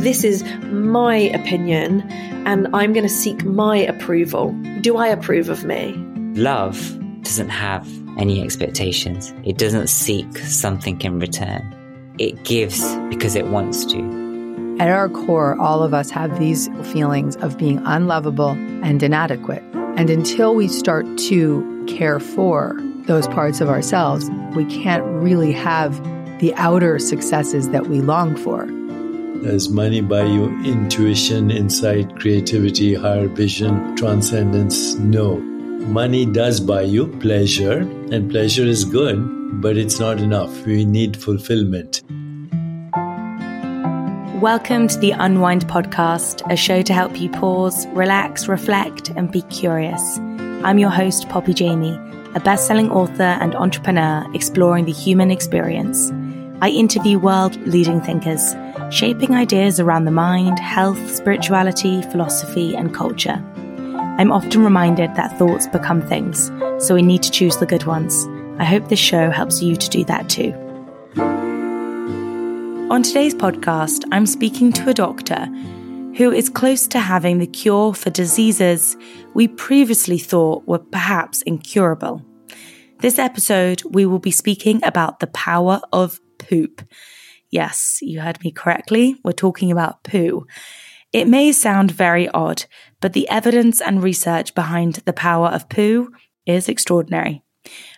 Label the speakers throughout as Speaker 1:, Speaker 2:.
Speaker 1: This is my opinion, and I'm going to seek my approval. Do I approve of me?
Speaker 2: Love doesn't have any expectations, it doesn't seek something in return. It gives because it wants to.
Speaker 3: At our core, all of us have these feelings of being unlovable and inadequate. And until we start to care for those parts of ourselves, we can't really have the outer successes that we long for.
Speaker 4: Does money buy you intuition, insight, creativity, higher vision, transcendence? No. Money does buy you pleasure, and pleasure is good, but it's not enough. We need fulfillment.
Speaker 5: Welcome to the Unwind Podcast, a show to help you pause, relax, reflect, and be curious. I'm your host, Poppy Jamie, a best selling author and entrepreneur exploring the human experience. I interview world leading thinkers, shaping ideas around the mind, health, spirituality, philosophy, and culture. I'm often reminded that thoughts become things, so we need to choose the good ones. I hope this show helps you to do that too. On today's podcast, I'm speaking to a doctor who is close to having the cure for diseases we previously thought were perhaps incurable. This episode, we will be speaking about the power of poop. Yes, you heard me correctly. We're talking about poo. It may sound very odd, but the evidence and research behind the power of poo is extraordinary.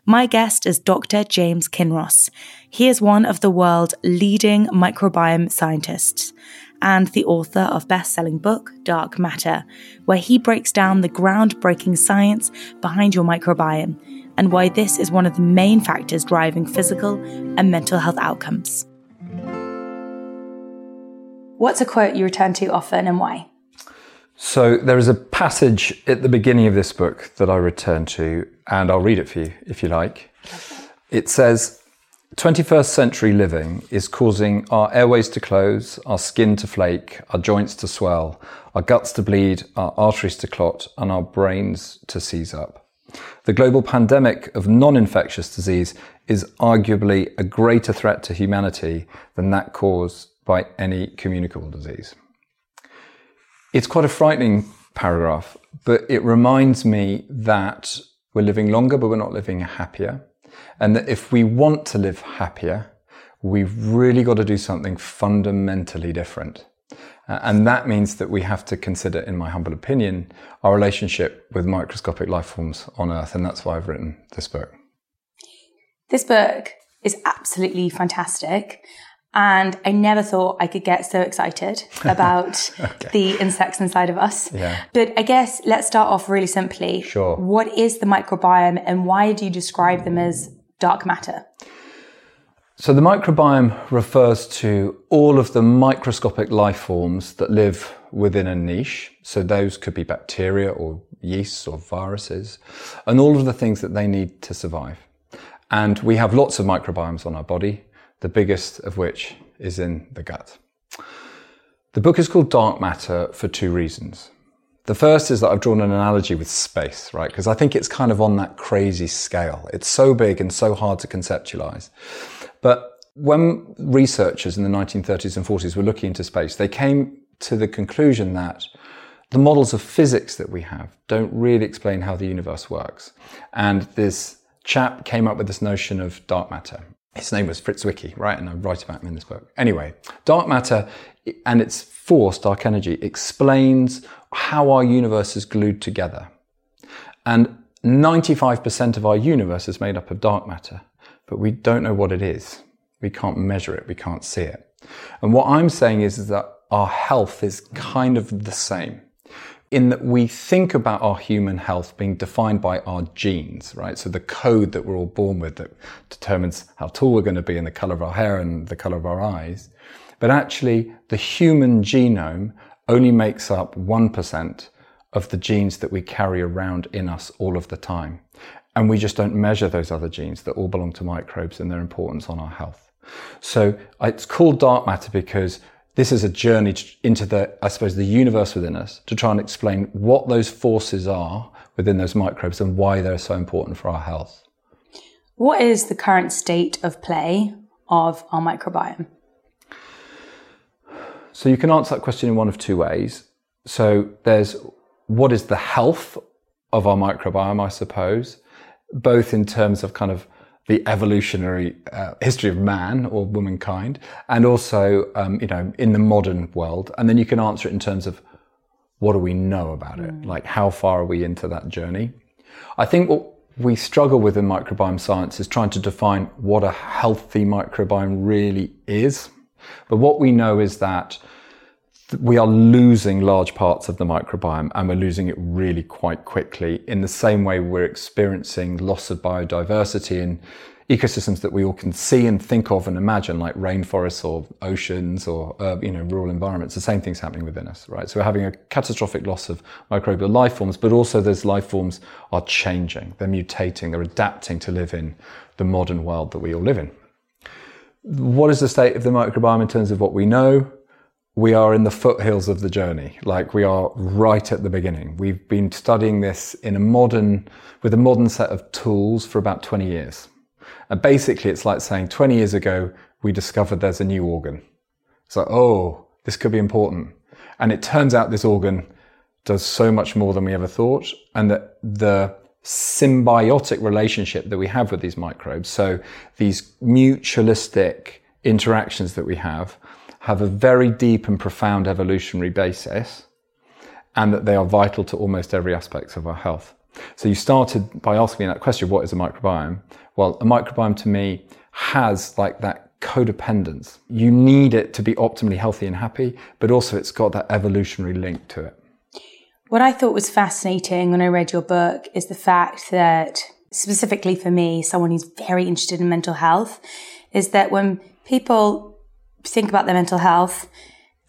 Speaker 5: My guest is Dr. James Kinross. He is one of the world's leading microbiome scientists and the author of best-selling book Dark Matter, where he breaks down the groundbreaking science behind your microbiome and why this is one of the main factors driving physical and mental health outcomes. What's a quote you return to often and why?
Speaker 6: So there is a passage at the beginning of this book that I return to, and I'll read it for you if you like. It says, 21st century living is causing our airways to close, our skin to flake, our joints to swell, our guts to bleed, our arteries to clot, and our brains to seize up. The global pandemic of non-infectious disease is arguably a greater threat to humanity than that caused by any communicable disease. It's quite a frightening paragraph, but it reminds me that we're living longer, but we're not living happier. And that if we want to live happier, we've really got to do something fundamentally different. Uh, and that means that we have to consider, in my humble opinion, our relationship with microscopic life forms on Earth. And that's why I've written this book.
Speaker 5: This book is absolutely fantastic. And I never thought I could get so excited about okay. the insects inside of us.
Speaker 6: Yeah.
Speaker 5: But I guess let's start off really simply.
Speaker 6: Sure.
Speaker 5: What is the microbiome and why do you describe them as dark matter?
Speaker 6: So the microbiome refers to all of the microscopic life forms that live within a niche. So those could be bacteria or yeasts or viruses and all of the things that they need to survive. And we have lots of microbiomes on our body the biggest of which is in the gut. The book is called Dark Matter for two reasons. The first is that I've drawn an analogy with space, right? Because I think it's kind of on that crazy scale. It's so big and so hard to conceptualize. But when researchers in the 1930s and 40s were looking into space, they came to the conclusion that the models of physics that we have don't really explain how the universe works. And this chap came up with this notion of dark matter. His name was Fritz Zwicky, right? And I write about him in this book. Anyway, dark matter and its force, dark energy, explains how our universe is glued together. And 95% of our universe is made up of dark matter, but we don't know what it is. We can't measure it, we can't see it. And what I'm saying is, is that our health is kind of the same in that we think about our human health being defined by our genes, right? So the code that we're all born with that determines how tall we're going to be and the color of our hair and the color of our eyes. But actually, the human genome only makes up 1% of the genes that we carry around in us all of the time. And we just don't measure those other genes that all belong to microbes and their importance on our health. So it's called dark matter because this is a journey into the, I suppose, the universe within us to try and explain what those forces are within those microbes and why they're so important for our health.
Speaker 5: What is the current state of play of our microbiome?
Speaker 6: So you can answer that question in one of two ways. So there's what is the health of our microbiome, I suppose, both in terms of kind of the evolutionary uh, history of man or womankind, and also, um, you know, in the modern world. And then you can answer it in terms of what do we know about it? Mm. Like, how far are we into that journey? I think what we struggle with in microbiome science is trying to define what a healthy microbiome really is. But what we know is that we are losing large parts of the microbiome and we're losing it really quite quickly in the same way we're experiencing loss of biodiversity in ecosystems that we all can see and think of and imagine like rainforests or oceans or uh, you know rural environments. The same thing's happening within us right? So we're having a catastrophic loss of microbial life forms but also those life forms are changing. They're mutating they're adapting to live in the modern world that we all live in. What is the state of the microbiome in terms of what we know we are in the foothills of the journey. Like we are right at the beginning. We've been studying this in a modern, with a modern set of tools for about 20 years. And basically it's like saying 20 years ago, we discovered there's a new organ. It's like, oh, this could be important. And it turns out this organ does so much more than we ever thought. And that the symbiotic relationship that we have with these microbes, so these mutualistic interactions that we have, have a very deep and profound evolutionary basis and that they are vital to almost every aspect of our health. So you started by asking me that question, what is a microbiome? Well, a microbiome to me has like that codependence. You need it to be optimally healthy and happy, but also it's got that evolutionary link to it.
Speaker 5: What I thought was fascinating when I read your book is the fact that specifically for me, someone who's very interested in mental health, is that when people think about their mental health,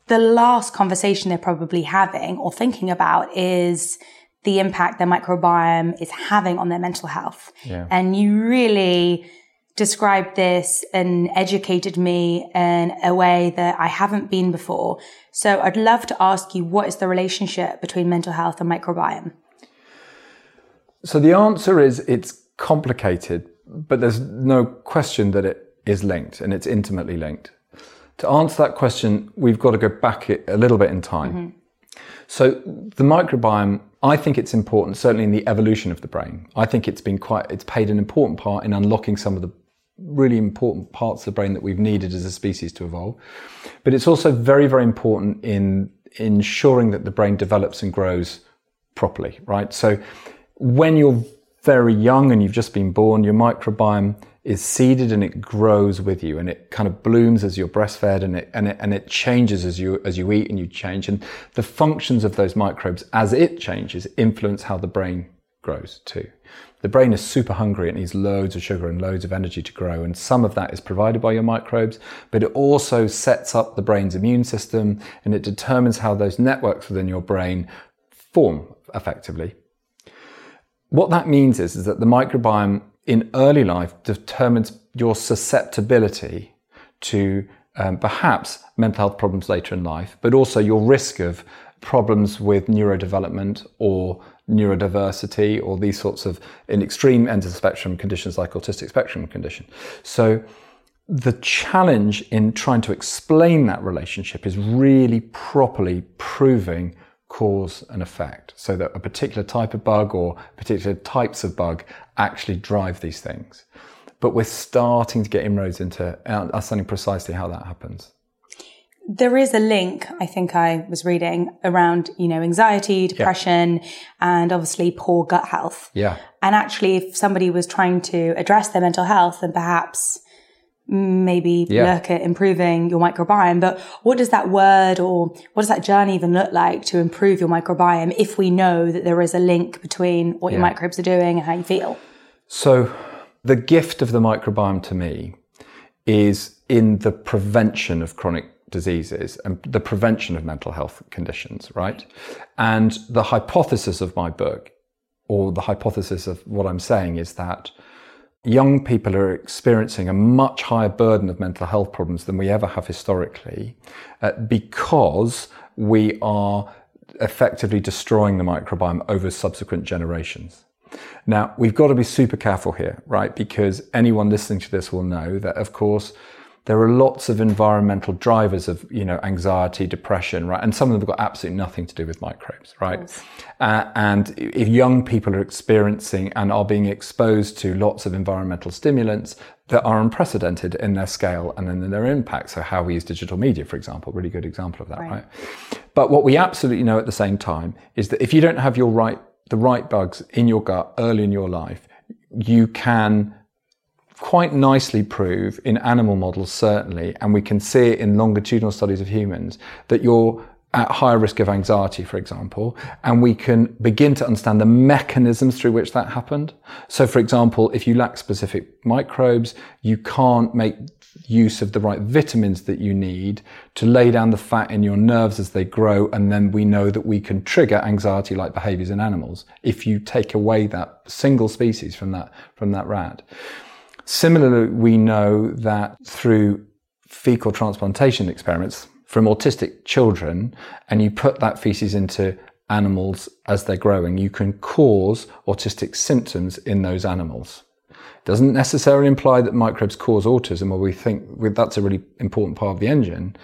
Speaker 5: the last conversation they're probably having or thinking about is the impact their microbiome is having on their mental health. Yeah. And you really described this and educated me in a way that I haven't been before. So I'd love to ask you what is the relationship between mental health and microbiome?
Speaker 6: So the answer is it's complicated, but there's no question that it is linked and it's intimately linked to answer that question, we've got to go back a little bit in time. Mm-hmm. So the microbiome, I think it's important, certainly in the evolution of the brain. I think it's been quite, it's played an important part in unlocking some of the really important parts of the brain that we've needed as a species to evolve. But it's also very, very important in ensuring that the brain develops and grows properly, right? So when you're very young and you've just been born, your microbiome is seeded and it grows with you and it kind of blooms as you're breastfed and it, and it, and it changes as you, as you eat and you change. And the functions of those microbes as it changes influence how the brain grows too. The brain is super hungry. It needs loads of sugar and loads of energy to grow. And some of that is provided by your microbes, but it also sets up the brain's immune system and it determines how those networks within your brain form effectively. What that means is, is that the microbiome in early life determines your susceptibility to um, perhaps mental health problems later in life, but also your risk of problems with neurodevelopment or neurodiversity or these sorts of in extreme ends of the spectrum conditions like autistic spectrum condition. So the challenge in trying to explain that relationship is really properly proving cause and effect so that a particular type of bug or particular types of bug actually drive these things. But we're starting to get inroads into understanding precisely how that happens.
Speaker 5: There is a link, I think I was reading around, you know, anxiety, depression, yeah. and obviously poor gut health.
Speaker 6: Yeah.
Speaker 5: And actually, if somebody was trying to address their mental health, then perhaps maybe yeah. look at improving your microbiome. But what does that word or what does that journey even look like to improve your microbiome if we know that there is a link between what yeah. your microbes are doing and how you feel?
Speaker 6: So, the gift of the microbiome to me is in the prevention of chronic diseases and the prevention of mental health conditions, right? And the hypothesis of my book, or the hypothesis of what I'm saying, is that young people are experiencing a much higher burden of mental health problems than we ever have historically uh, because we are effectively destroying the microbiome over subsequent generations. Now, we've got to be super careful here, right? Because anyone listening to this will know that, of course, there are lots of environmental drivers of, you know, anxiety, depression, right? And some of them have got absolutely nothing to do with microbes, right? Uh, and if young people are experiencing and are being exposed to lots of environmental stimulants that are unprecedented in their scale and in their impact. So how we use digital media, for example, really good example of that, right? right? But what we absolutely know at the same time is that if you don't have your right, the right bugs in your gut early in your life, you can quite nicely prove in animal models, certainly, and we can see it in longitudinal studies of humans, that you're at higher risk of anxiety, for example, and we can begin to understand the mechanisms through which that happened. So, for example, if you lack specific microbes, you can't make use of the right vitamins that you need to lay down the fat in your nerves as they grow. And then we know that we can trigger anxiety like behaviors in animals if you take away that single species from that, from that rat. Similarly, we know that through fecal transplantation experiments from autistic children and you put that feces into animals as they're growing, you can cause autistic symptoms in those animals. Doesn't necessarily imply that microbes cause autism, or we think that's a really important part of the engine.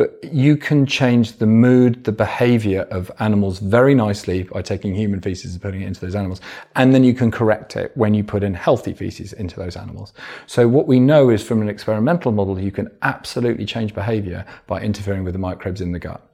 Speaker 6: But you can change the mood, the behavior of animals very nicely by taking human feces and putting it into those animals. And then you can correct it when you put in healthy feces into those animals. So what we know is from an experimental model, you can absolutely change behavior by interfering with the microbes in the gut.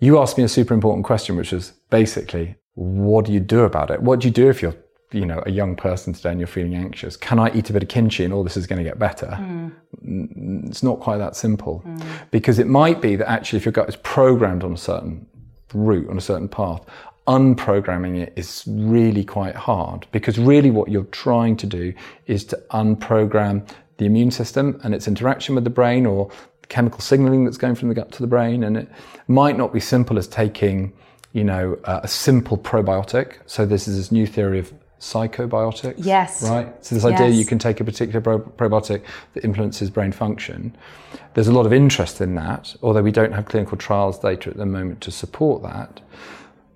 Speaker 6: You asked me a super important question, which was basically, what do you do about it? What do you do if you're you know a young person today and you're feeling anxious can i eat a bit of kimchi and all this is going to get better mm. it's not quite that simple mm. because it might be that actually if your gut is programmed on a certain route on a certain path unprogramming it is really quite hard because really what you're trying to do is to unprogram the immune system and its interaction with the brain or chemical signaling that's going from the gut to the brain and it might not be simple as taking you know, uh, a simple probiotic. So this is this new theory of psychobiotics.
Speaker 5: Yes.
Speaker 6: Right? So this idea you can take a particular probiotic that influences brain function. There's a lot of interest in that, although we don't have clinical trials data at the moment to support that.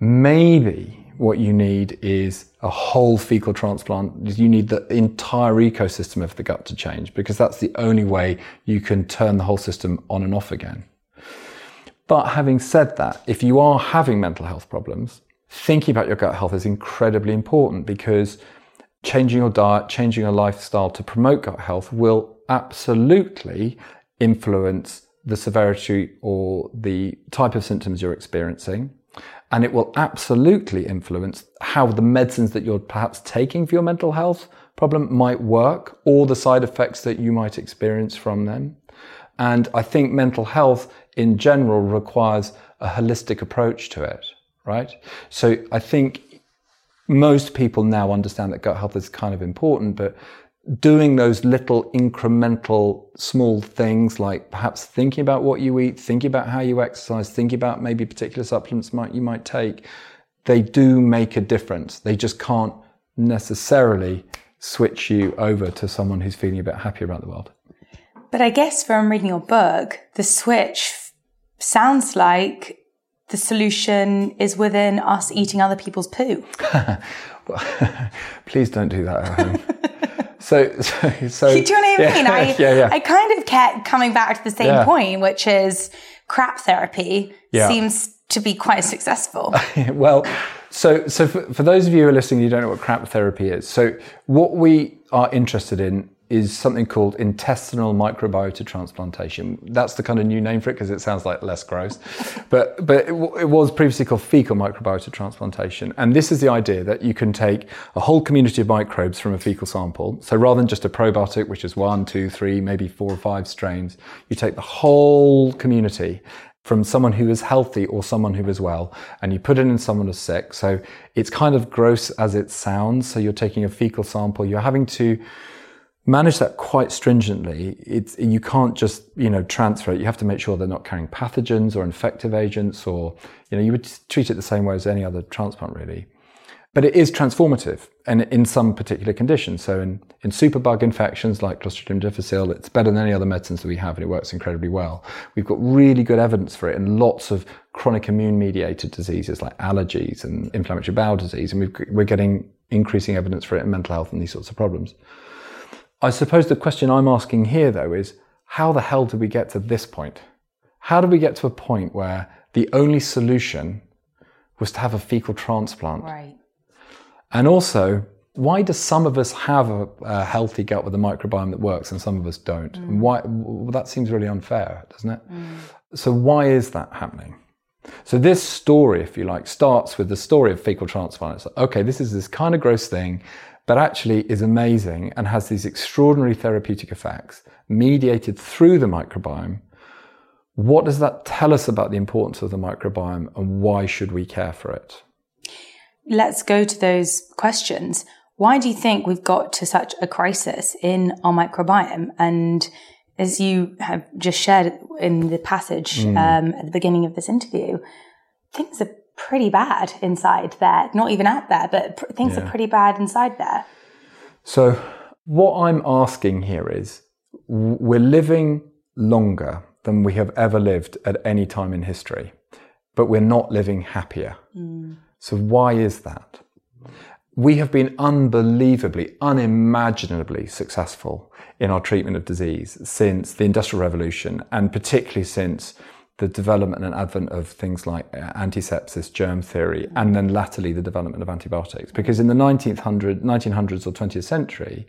Speaker 6: Maybe what you need is a whole fecal transplant. You need the entire ecosystem of the gut to change because that's the only way you can turn the whole system on and off again. But having said that, if you are having mental health problems, thinking about your gut health is incredibly important because changing your diet, changing your lifestyle to promote gut health will absolutely influence the severity or the type of symptoms you're experiencing. And it will absolutely influence how the medicines that you're perhaps taking for your mental health problem might work or the side effects that you might experience from them. And I think mental health in general requires a holistic approach to it right? So I think most people now understand that gut health is kind of important, but doing those little incremental small things like perhaps thinking about what you eat, thinking about how you exercise, thinking about maybe particular supplements might you might take, they do make a difference. They just can't necessarily switch you over to someone who's feeling a bit happier about the world.
Speaker 5: But I guess from reading your book, the switch sounds like the solution is within us eating other people's poo.
Speaker 6: Please don't do that at home. so, so, so,
Speaker 5: do you know what I mean? I, yeah, yeah. I kind of kept coming back to the same yeah. point, which is crap therapy seems to be quite successful.
Speaker 6: well, so, so for, for those of you who are listening, you don't know what crap therapy is. So, what we are interested in is something called intestinal microbiota transplantation. That's the kind of new name for it because it sounds like less gross. but but it, it, was previously called fecal microbiota transplantation. And this is the idea that you can take a whole community of microbes from a fecal sample. So rather than just a probiotic, which is one, two, three, maybe four or five strains, you take the whole community from someone who is healthy or someone who is well, and you put it in someone who's sick. So it's kind of gross as it sounds. So you're taking a fecal sample, you're having to manage that quite stringently. It's, you can't just, you know, transfer it. You have to make sure they're not carrying pathogens or infective agents or, you know, you would treat it the same way as any other transplant really. But it is transformative and in some particular conditions. So in, in superbug infections like Clostridium difficile, it's better than any other medicines that we have and it works incredibly well. We've got really good evidence for it in lots of chronic immune mediated diseases like allergies and inflammatory bowel disease. And we are getting increasing evidence for it in mental health and these sorts of problems. I suppose the question I'm asking here though is how the hell did we get to this point? How did we get to a point where the only solution was to have a fecal transplant?
Speaker 5: Right.
Speaker 6: And also, why do some of us have a, a, healthy gut with a microbiome that works and some of us don't? Mm. Why? Well, that seems really unfair, doesn't it? Mm. So why is that happening? So this story, if you like, starts with the story of fecal transplant. It's like, okay, this is this kind of gross thing, but actually is amazing and has these extraordinary therapeutic effects mediated through the microbiome. What does that tell us about the importance of the microbiome and why should we care for it?
Speaker 5: let's go to those questions. Why do you think we've got to such a crisis in our microbiome? And as you have just shared in the passage mm. um, at the beginning of this interview, things are pretty bad inside there. Not even out there, but pr- things yeah. are pretty bad inside there.
Speaker 6: So, what I'm asking here is we're living longer than we have ever lived at any time in history, but we're not living happier. Mm. So, why is that? We have been unbelievably, unimaginably successful in our treatment of disease since the Industrial Revolution, and particularly since the development and advent of things like uh, antisepsis, germ theory, and then latterly the development of antibiotics. Because in the 1900, 1900s or 20th century,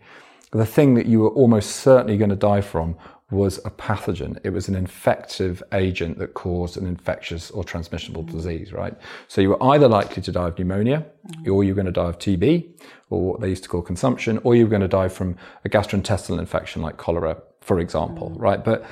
Speaker 6: the thing that you were almost certainly going to die from was a pathogen. It was an infective agent that caused an infectious or transmissible mm. disease, right? So you were either likely to die of pneumonia, mm. or you were going to die of TB, or what they used to call consumption, or you were going to die from a gastrointestinal infection like cholera, for example, mm. right? But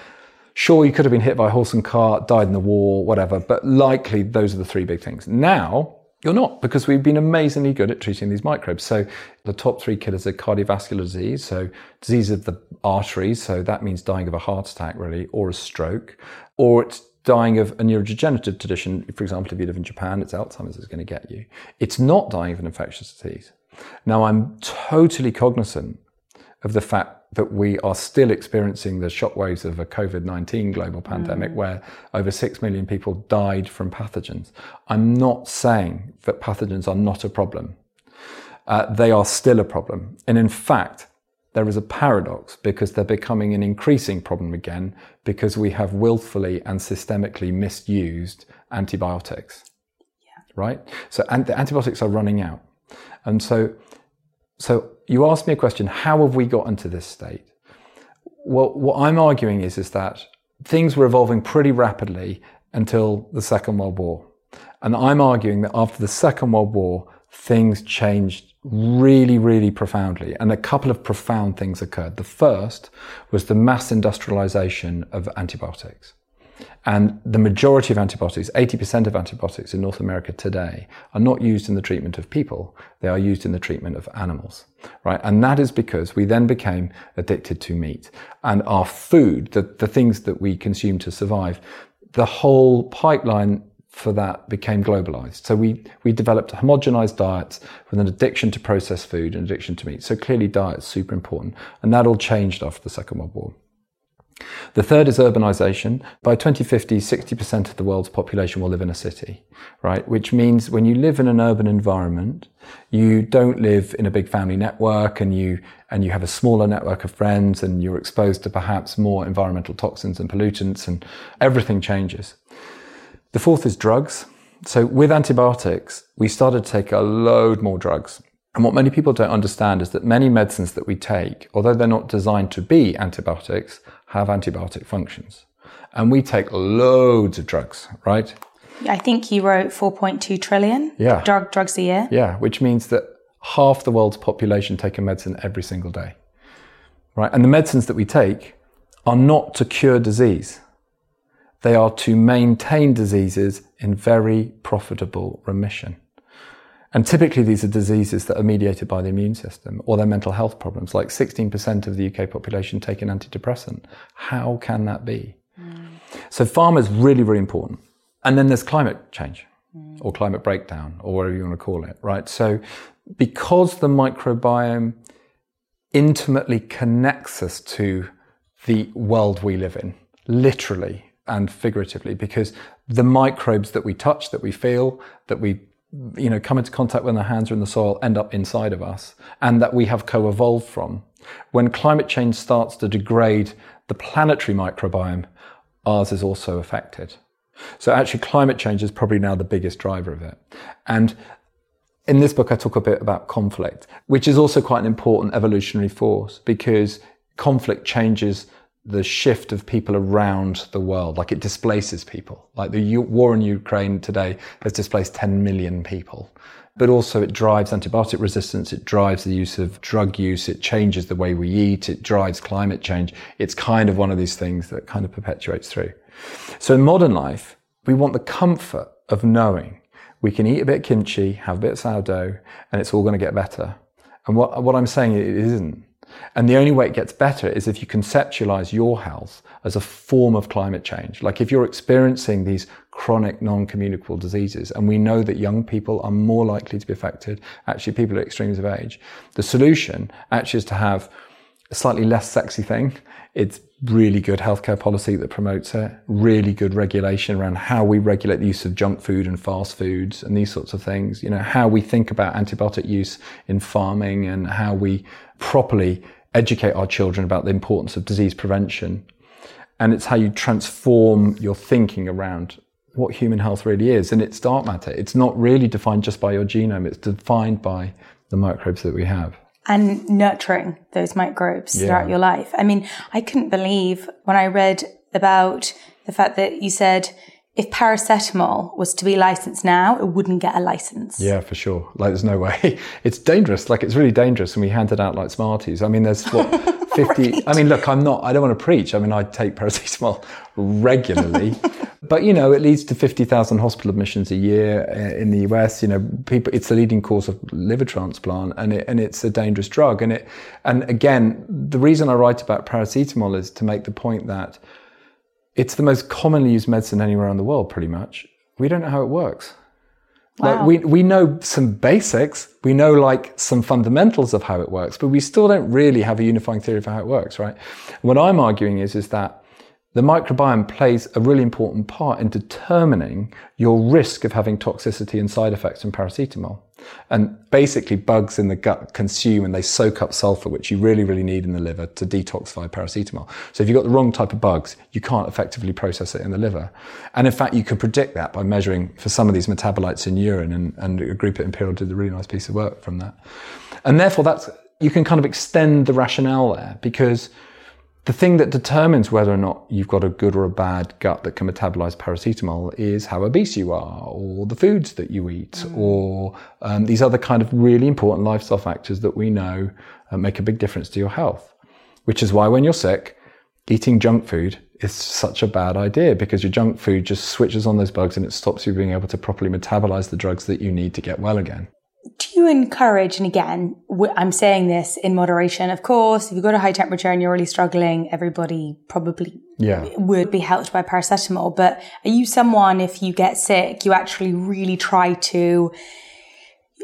Speaker 6: sure, you could have been hit by a horse and cart, died in the war, whatever, but likely those are the three big things. Now, you're not, because we've been amazingly good at treating these microbes. So the top three killers are cardiovascular disease, so disease of the arteries, so that means dying of a heart attack, really, or a stroke, or it's dying of a neurodegenerative condition. For example, if you live in Japan, it's Alzheimer's is going to get you. It's not dying of an infectious disease. Now, I'm totally cognizant of the fact that we are still experiencing the shockwaves of a COVID 19 global pandemic mm. where over 6 million people died from pathogens. I'm not saying that pathogens are not a problem. Uh, they are still a problem. And in fact, there is a paradox because they're becoming an increasing problem again because we have willfully and systemically misused antibiotics. Yeah. Right? So and the antibiotics are running out. And so so you asked me a question, how have we gotten to this state? Well, what I'm arguing is, is that things were evolving pretty rapidly until the Second World War. And I'm arguing that after the Second World War, things changed really, really profoundly. And a couple of profound things occurred. The first was the mass industrialization of antibiotics. And the majority of antibiotics, 80% of antibiotics in North America today, are not used in the treatment of people. They are used in the treatment of animals, right? And that is because we then became addicted to meat. And our food, the, the things that we consume to survive, the whole pipeline for that became globalized. So we, we developed homogenized diets with an addiction to processed food and addiction to meat. So clearly diet is super important. And that all changed after the Second World War. The third is urbanization. By 2050, 60% of the world's population will live in a city, right? Which means when you live in an urban environment, you don't live in a big family network and you, and you have a smaller network of friends and you're exposed to perhaps more environmental toxins and pollutants and everything changes. The fourth is drugs. So with antibiotics, we started to take a load more drugs. And what many people don't understand is that many medicines that we take, although they're not designed to be antibiotics, have antibiotic functions. And we take loads of drugs, right?
Speaker 5: I think you wrote 4.2 trillion
Speaker 6: yeah.
Speaker 5: drug drugs a year.
Speaker 6: Yeah, which means that half the world's population take a medicine every single day. Right? And the medicines that we take are not to cure disease. They are to maintain diseases in very profitable remission. And typically these are diseases that are mediated by the immune system or their mental health problems. Like 16% of the UK population take an antidepressant. How can that be? Mm. So pharma is really, really important. And then there's climate change mm. or climate breakdown or whatever you want to call it, right? So because the microbiome intimately connects us to the world we live in, literally and figuratively, because the microbes that we touch, that we feel, that we you know, come into contact when our hands are in the soil end up inside of us and that we have co-evolved from. When climate change starts to degrade the planetary microbiome, ours is also affected. So actually climate change is probably now the biggest driver of it. And in this book, I talk a bit about conflict, which is also quite an important evolutionary force because conflict changes the shift of people around the world. Like it displaces people. Like the U- war in Ukraine today has displaced 10 million people. But also it drives antibiotic resistance. It drives the use of drug use. It changes the way we eat. It drives climate change. It's kind of one of these things that kind of perpetuates through. So in modern life, we want the comfort of knowing we can eat a bit of kimchi, have a bit of sourdough, and it's all going to get better. And what, what I'm saying, it isn't. And the only way it gets better is if you conceptualize your health as a form of climate change. Like if you're experiencing these chronic non-communicable diseases, and we know that young people are more likely to be affected, actually people at extremes of age, the solution actually is to have a slightly less sexy thing. It's really good healthcare policy that promotes it, really good regulation around how we regulate the use of junk food and fast foods and these sorts of things, you know, how we think about antibiotic use in farming and how we properly educate our children about the importance of disease prevention. And it's how you transform your thinking around what human health really is. And it's dark matter. It's not really defined just by your genome. It's defined by the microbes that we have
Speaker 5: and nurturing those microbes yeah. throughout your life. I mean, I couldn't believe when I read about the fact that you said if paracetamol was to be licensed now, it wouldn't get a license.
Speaker 6: Yeah, for sure. Like, there's no way. It's dangerous. Like, it's really dangerous. And we hand it out like Smarties. I mean, there's what, 50. right. I mean, look, I'm not, I don't want to preach. I mean, I take paracetamol regularly. but, you know, it leads to 50,000 hospital admissions a year uh, in the US. You know, people, it's the leading cause of liver transplant and it, and it's a dangerous drug. And it, and again, the reason I write about paracetamol is to make the point that it's the most commonly used medicine anywhere in the world, pretty much. We don't know how it works. Wow. Like we, we know some basics, we know like some fundamentals of how it works, but we still don't really have a unifying theory of how it works, right? What I'm arguing is, is that the microbiome plays a really important part in determining your risk of having toxicity and side effects from paracetamol. And basically, bugs in the gut consume and they soak up sulfur, which you really, really need in the liver to detoxify paracetamol. So, if you've got the wrong type of bugs, you can't effectively process it in the liver. And in fact, you can predict that by measuring for some of these metabolites in urine. And, and a group at Imperial did a really nice piece of work from that. And therefore, that's you can kind of extend the rationale there because the thing that determines whether or not you've got a good or a bad gut that can metabolize paracetamol is how obese you are, or the foods that you eat, mm. or um, these other kind of really important lifestyle factors that we know uh, make a big difference to your health. Which is why when you're sick, eating junk food is such a bad idea because your junk food just switches on those bugs and it stops you being able to properly metabolize the drugs that you need to get well again
Speaker 5: do you encourage, and again, I'm saying this in moderation, of course, if you've got a high temperature and you're really struggling, everybody probably yeah. would be helped by paracetamol. But are you someone, if you get sick, you actually really try to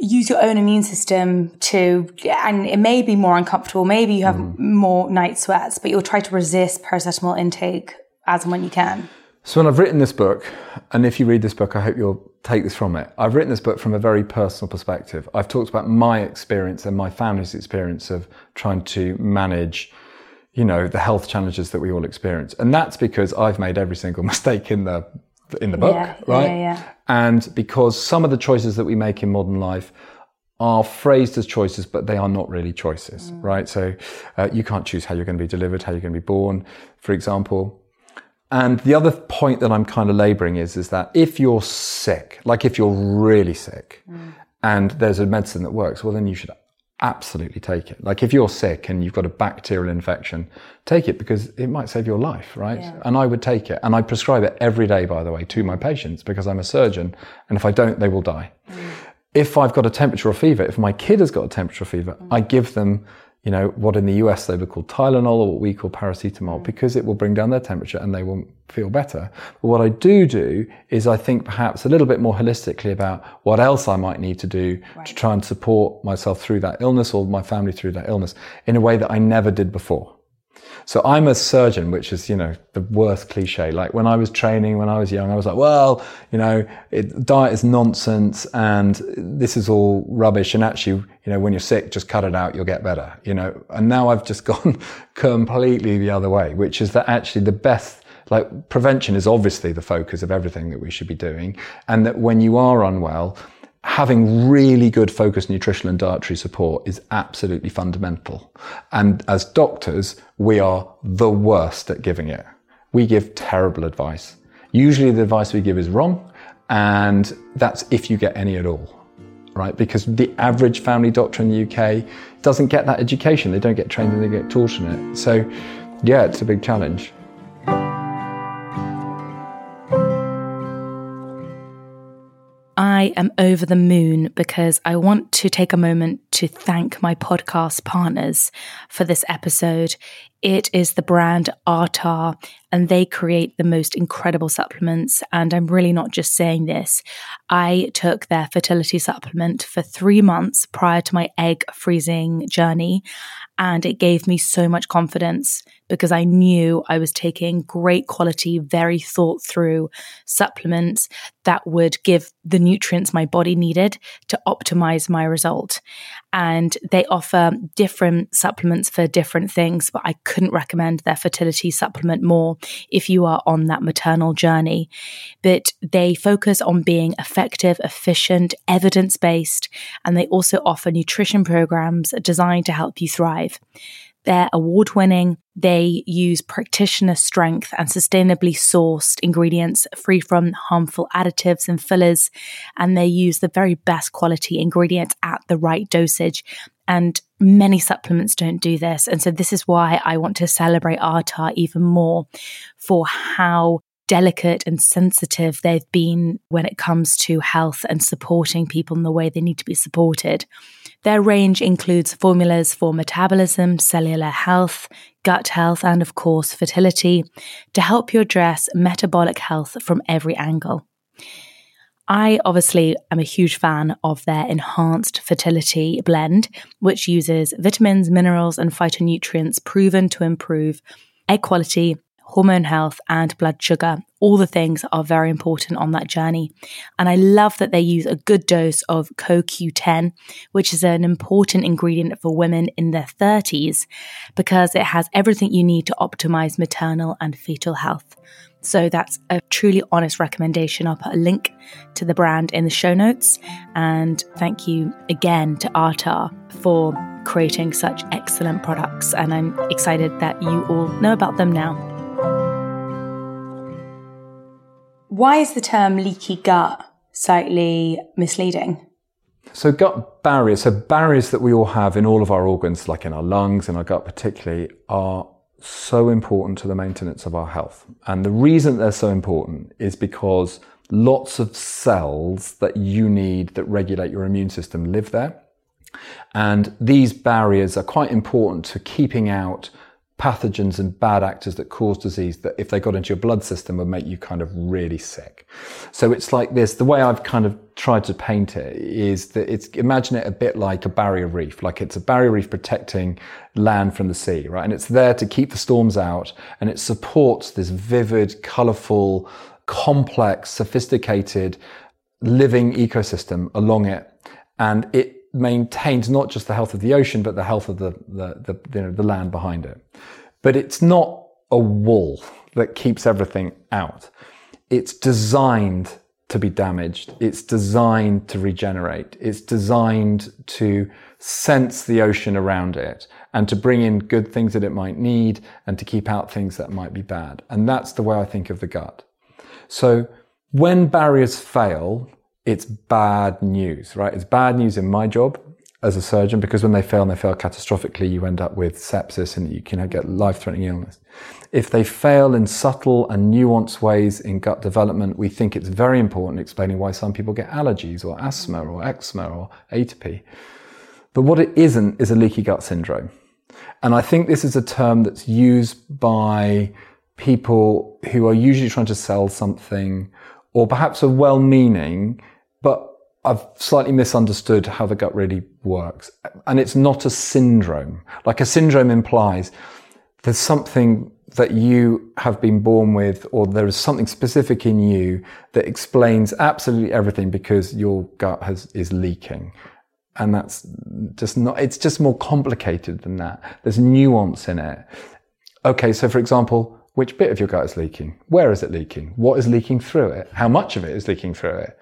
Speaker 5: use your own immune system to, and it may be more uncomfortable, maybe you have mm. more night sweats, but you'll try to resist paracetamol intake as and when you can?
Speaker 6: So, when I've written this book, and if you read this book, I hope you'll take this from it. I've written this book from a very personal perspective. I've talked about my experience and my family's experience of trying to manage, you know, the health challenges that we all experience. And that's because I've made every single mistake in the in the book, yeah, right? Yeah, yeah. And because some of the choices that we make in modern life are phrased as choices, but they are not really choices, mm. right? So uh, you can't choose how you're going to be delivered, how you're going to be born, for example. And the other point that I'm kind of laboring is, is that if you're sick, like if you're really sick mm. and there's a medicine that works, well, then you should absolutely take it. Like if you're sick and you've got a bacterial infection, take it because it might save your life, right? Yeah. And I would take it. And I prescribe it every day, by the way, to my patients because I'm a surgeon. And if I don't, they will die. Mm. if I've got a temperature or fever, if my kid has got a temperature or fever, I give them, you know, what in the US they would call Tylenol or what we call paracetamol mm. because it will bring down their temperature and they will feel better. But what I do do is I think perhaps a little bit more holistically about what else I might need to do to try and support myself through that illness or my family through that illness in a way that I never did before. So I'm a surgeon, which is, you know, the worst cliche. Like when I was training, when I was young, I was like, well, you know, it, diet is nonsense and this is all rubbish. And actually, you know, when you're sick, just cut it out, you'll get better, you know. And now I've just gone completely the other way, which is that actually the best like prevention is obviously the focus of everything that we should be doing. And that when you are unwell, having really good focused nutritional and dietary support is absolutely fundamental. And as doctors, we are the worst at giving it. We give terrible advice. Usually the advice we give is wrong, and that's if you get any at all. Right? Because the average family doctor in the UK doesn't get that education. They don't get trained and they get taught in it. So, yeah, it's a big challenge.
Speaker 5: I am over the moon because I want to take a moment to thank my podcast partners for this episode. It is the brand Artah, and they create the most incredible supplements. And I'm really not just saying this. I took their fertility supplement for three months prior to my egg freezing journey, and it gave me so much confidence because I knew I was taking great quality, very thought through supplements that would give the nutrients my body needed to optimize my result. And they offer different supplements for different things, but I couldn't recommend their fertility supplement more if you are on that maternal journey. But they focus on being effective, efficient, evidence based, and they also offer nutrition programs designed to help you thrive. They're award winning. They use practitioner strength and sustainably sourced ingredients free from harmful additives and fillers. And they use the very best quality ingredients at the right dosage. And many supplements don't do this. And so this is why I want to celebrate Artah even more for how delicate and sensitive they've been when it comes to health and supporting people in the way they need to be supported. Their range includes formulas for metabolism, cellular health, gut health, and of course, fertility to help you address metabolic health from every angle. I obviously am a huge fan of their enhanced fertility blend, which uses vitamins, minerals, and phytonutrients proven to improve egg quality, hormone health, and blood sugar. All the things are very important on that journey. And I love that they use a good dose of CoQ10, which is an important ingredient for women in their 30s because it has everything you need to optimize maternal and fetal health. So that's a truly honest recommendation. I'll put a link to the brand in the show notes. And thank you again to Artah for creating such excellent products. And I'm excited that you all know about them now. Why is the term leaky gut slightly misleading?
Speaker 6: So, gut barriers, so barriers that we all have in all of our organs, like in our lungs and our gut particularly, are so important to the maintenance of our health. And the reason they're so important is because lots of cells that you need that regulate your immune system live there. And these barriers are quite important to keeping out pathogens and bad actors that cause disease that if they got into your blood system would make you kind of really sick. So it's like this. The way I've kind of tried to paint it is that it's imagine it a bit like a barrier reef, like it's a barrier reef protecting land from the sea, right? And it's there to keep the storms out and it supports this vivid, colorful, complex, sophisticated living ecosystem along it. And it maintains not just the health of the ocean, but the health of the, the, the, you know, the land behind it. But it's not a wall that keeps everything out. It's designed to be damaged. It's designed to regenerate. It's designed to sense the ocean around it and to bring in good things that it might need and to keep out things that might be bad. And that's the way I think of the gut. So when barriers fail, it's bad news, right? It's bad news in my job as a surgeon because when they fail and they fail catastrophically, you end up with sepsis and you can get life threatening illness. If they fail in subtle and nuanced ways in gut development, we think it's very important explaining why some people get allergies or asthma or eczema or atopy. But what it isn't is a leaky gut syndrome. And I think this is a term that's used by people who are usually trying to sell something or perhaps are well meaning, but I've slightly misunderstood how the gut really works. And it's not a syndrome. Like a syndrome implies there's something that you have been born with, or there is something specific in you that explains absolutely everything because your gut has, is leaking. And that's just not, it's just more complicated than that. There's nuance in it. Okay. So for example, which bit of your gut is leaking? Where is it leaking? What is leaking through it? How much of it is leaking through it?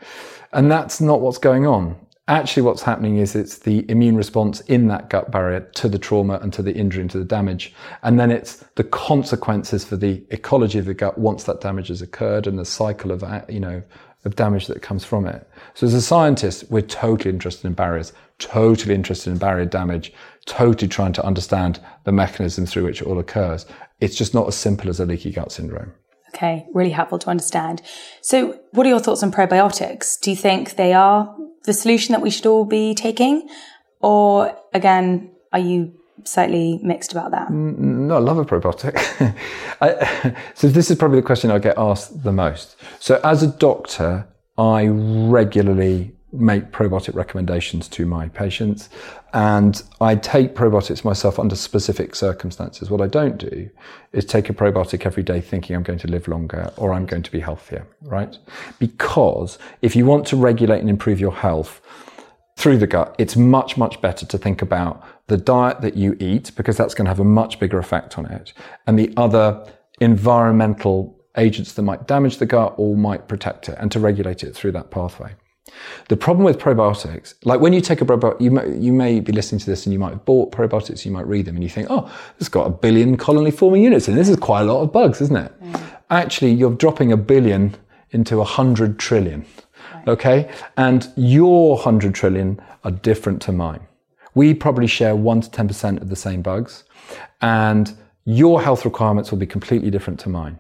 Speaker 6: And that's not what's going on. Actually, what's happening is it's the immune response in that gut barrier to the trauma and to the injury and to the damage. And then it's the consequences for the ecology of the gut once that damage has occurred and the cycle of, you know, of damage that comes from it. So as a scientist, we're totally interested in barriers, totally interested in barrier damage, totally trying to understand the mechanism through which it all occurs. It's just not as simple as a leaky gut syndrome.
Speaker 5: Okay, really helpful to understand. So, what are your thoughts on probiotics? Do you think they are the solution that we should all be taking? Or again, are you slightly mixed about that?
Speaker 6: Mm, mm, no, I love a probiotic. I, so, this is probably the question I get asked the most. So, as a doctor, I regularly make probiotic recommendations to my patients and I take probiotics myself under specific circumstances. What I don't do is take a probiotic every day thinking I'm going to live longer or I'm going to be healthier, right? Because if you want to regulate and improve your health through the gut, it's much, much better to think about the diet that you eat because that's going to have a much bigger effect on it and the other environmental agents that might damage the gut or might protect it and to regulate it through that pathway. The problem with probiotics, like when you take a probiotic, you may, you may be listening to this and you might have bought probiotics, you might read them and you think, oh, it's got a billion colony forming units and this is quite a lot of bugs, isn't it? Mm. Actually, you're dropping a billion into a hundred trillion. Right. Okay. And your hundred trillion are different to mine. We probably share one to 10% of the same bugs and your health requirements will be completely different to mine.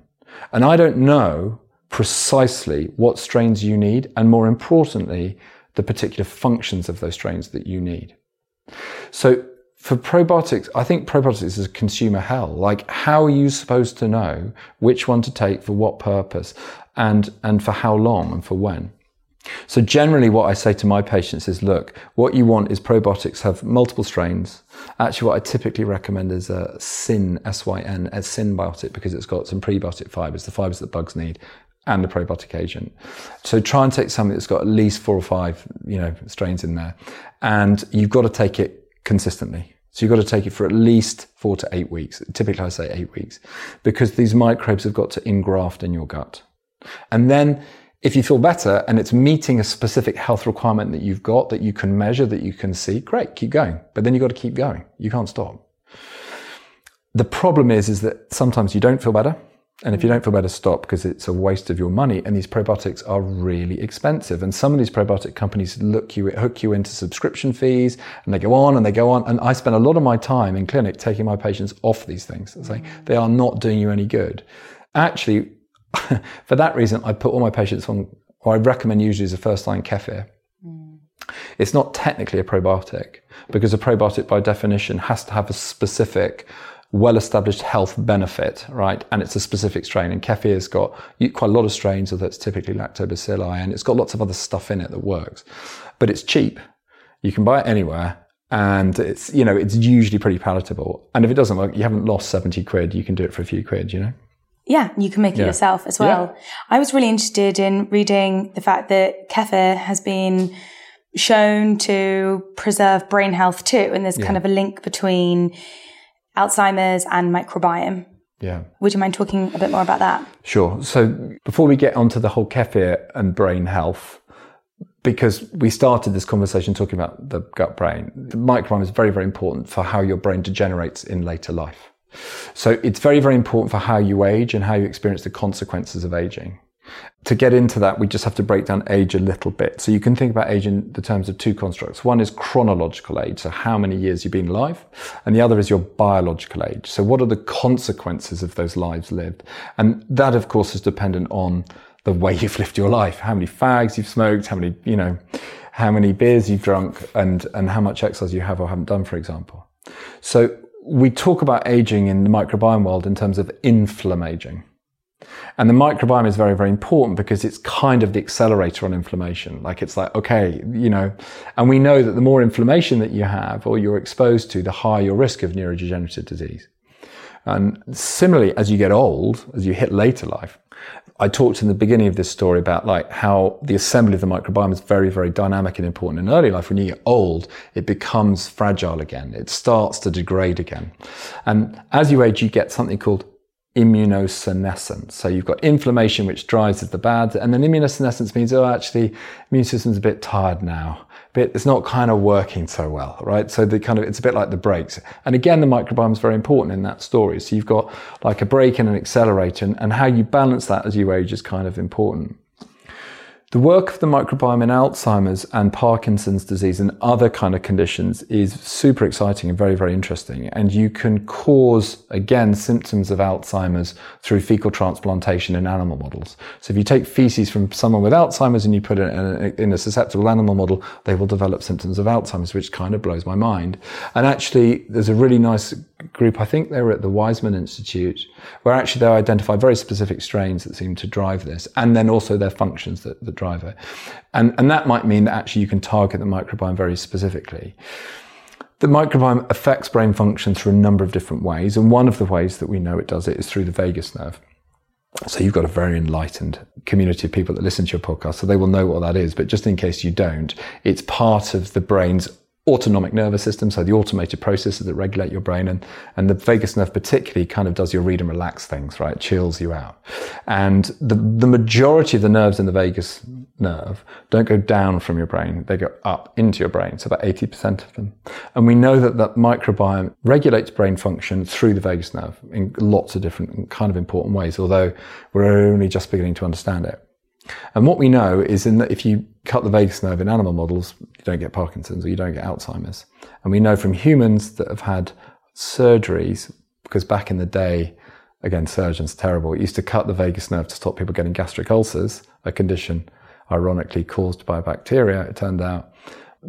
Speaker 6: And I don't know precisely what strains you need, and more importantly, the particular functions of those strains that you need. So for probiotics, I think probiotics is a consumer hell. Like, how are you supposed to know which one to take for what purpose and, and for how long and for when? So generally what I say to my patients is, look, what you want is probiotics have multiple strains. Actually, what I typically recommend is a SYN, S-Y-N, a synbiotic because it's got some prebiotic fibers, the fibers that bugs need, and a probiotic agent. So try and take something that's got at least four or five, you know, strains in there. And you've got to take it consistently. So you've got to take it for at least four to eight weeks. Typically I say eight weeks because these microbes have got to engraft in your gut. And then if you feel better and it's meeting a specific health requirement that you've got that you can measure, that you can see, great, keep going. But then you've got to keep going. You can't stop. The problem is, is that sometimes you don't feel better and if you don't feel better, stop because it's a waste of your money. And these probiotics are really expensive. And some of these probiotic companies look you, hook you into subscription fees and they go on and they go on. And I spend a lot of my time in clinic taking my patients off these things. Saying they are not doing you any good. Actually, for that reason, I put all my patients on, or I recommend usually as a first line kefir. Mm. It's not technically a probiotic because a probiotic by definition has to have a specific well-established health benefit, right? And it's a specific strain. And kefir's got quite a lot of strains, although it's typically lactobacilli, and it's got lots of other stuff in it that works. But it's cheap. You can buy it anywhere, and it's you know it's usually pretty palatable. And if it doesn't work, you haven't lost seventy quid. You can do it for a few quid, you know.
Speaker 5: Yeah, you can make it yeah. yourself as well. Yeah. I was really interested in reading the fact that kefir has been shown to preserve brain health too, and there's yeah. kind of a link between Alzheimer's and microbiome.
Speaker 6: Yeah.
Speaker 5: Would you mind talking a bit more about that?
Speaker 6: Sure. So before we get onto the whole kefir and brain health, because we started this conversation talking about the gut brain, the microbiome is very, very important for how your brain degenerates in later life. So it's very, very important for how you age and how you experience the consequences of aging. To get into that, we just have to break down age a little bit. So you can think about age in the terms of two constructs. One is chronological age, so how many years you've been alive, and the other is your biological age. So what are the consequences of those lives lived? And that, of course, is dependent on the way you've lived your life, how many fags you've smoked, how many, you know, how many beers you've drunk, and, and how much exercise you have or haven't done, for example. So we talk about aging in the microbiome world in terms of inflammaging. And the microbiome is very, very important because it's kind of the accelerator on inflammation. Like it's like, okay, you know, and we know that the more inflammation that you have or you're exposed to, the higher your risk of neurodegenerative disease. And similarly, as you get old, as you hit later life, I talked in the beginning of this story about like how the assembly of the microbiome is very, very dynamic and important in early life. When you get old, it becomes fragile again. It starts to degrade again. And as you age, you get something called immunosenescence. So you've got inflammation, which drives the bad, and then immunosenescence means, oh, actually, immune system's a bit tired now. But it's not kind of working so well, right? So the kind of, it's a bit like the brakes. And again, the microbiome is very important in that story. So you've got like a brake and an accelerator, and, and how you balance that as you age is kind of important. The work of the microbiome in Alzheimer's and Parkinson's disease and other kind of conditions is super exciting and very, very interesting. And you can cause, again, symptoms of Alzheimer's through fecal transplantation in animal models. So if you take feces from someone with Alzheimer's and you put it in a, in a susceptible animal model, they will develop symptoms of Alzheimer's, which kind of blows my mind. And actually, there's a really nice group, I think they were at the Weizmann Institute, where actually they identify very specific strains that seem to drive this, and then also their functions that, that drive it. And, and that might mean that actually you can target the microbiome very specifically. The microbiome affects brain function through a number of different ways, and one of the ways that we know it does it is through the vagus nerve. So you've got a very enlightened community of people that listen to your podcast, so they will know what that is. But just in case you don't, it's part of the brain's autonomic nervous system, so the automated processes that regulate your brain, and, and the vagus nerve particularly kind of does your read and relax things, right? chills you out. And the, the majority of the nerves in the vagus nerve don't go down from your brain, they go up into your brain, so about 80% of them. And we know that that microbiome regulates brain function through the vagus nerve in lots of different kind of important ways, although we're only just beginning to understand it. And what we know is in that if you cut the vagus nerve in animal models, you don't get Parkinson's or you don't get Alzheimer's. And we know from humans that have had surgeries, because back in the day, again, surgeons terrible, used to cut the vagus nerve to stop people getting gastric ulcers, a condition ironically caused by bacteria, it turned out,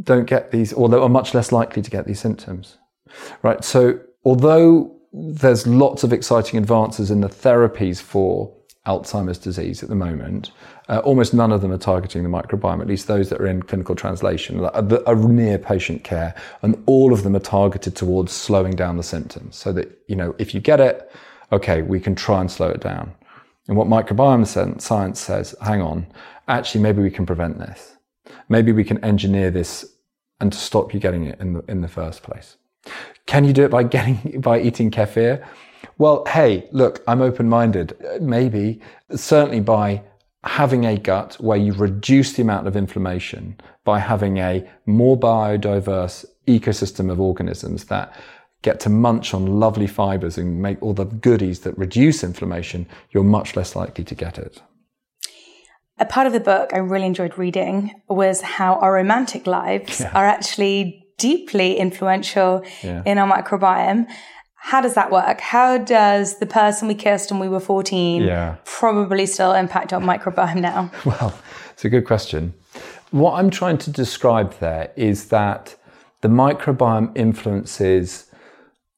Speaker 6: don't get these, although are much less likely to get these symptoms. Right. So although there's lots of exciting advances in the therapies for Alzheimer's disease at the moment. Uh, almost none of them are targeting the microbiome, at least those that are in clinical translation, are, are near patient care, and all of them are targeted towards slowing down the symptoms so that, you know, if you get it, okay, we can try and slow it down. And what microbiome science says, hang on, actually, maybe we can prevent this. Maybe we can engineer this and stop you getting it in the, in the first place. Can you do it by getting, by eating kefir? Well, hey, look, I'm open minded. Maybe, certainly by having a gut where you reduce the amount of inflammation by having a more biodiverse ecosystem of organisms that get to munch on lovely fibers and make all the goodies that reduce inflammation, you're much less likely to get it.
Speaker 5: A part of the book I really enjoyed reading was how our romantic lives yeah. are actually deeply influential yeah. in our microbiome how does that work? How does the person we kissed when we were 14 yeah. probably still impact our microbiome now?
Speaker 6: Well, it's a good question. What I'm trying to describe there is that the microbiome influences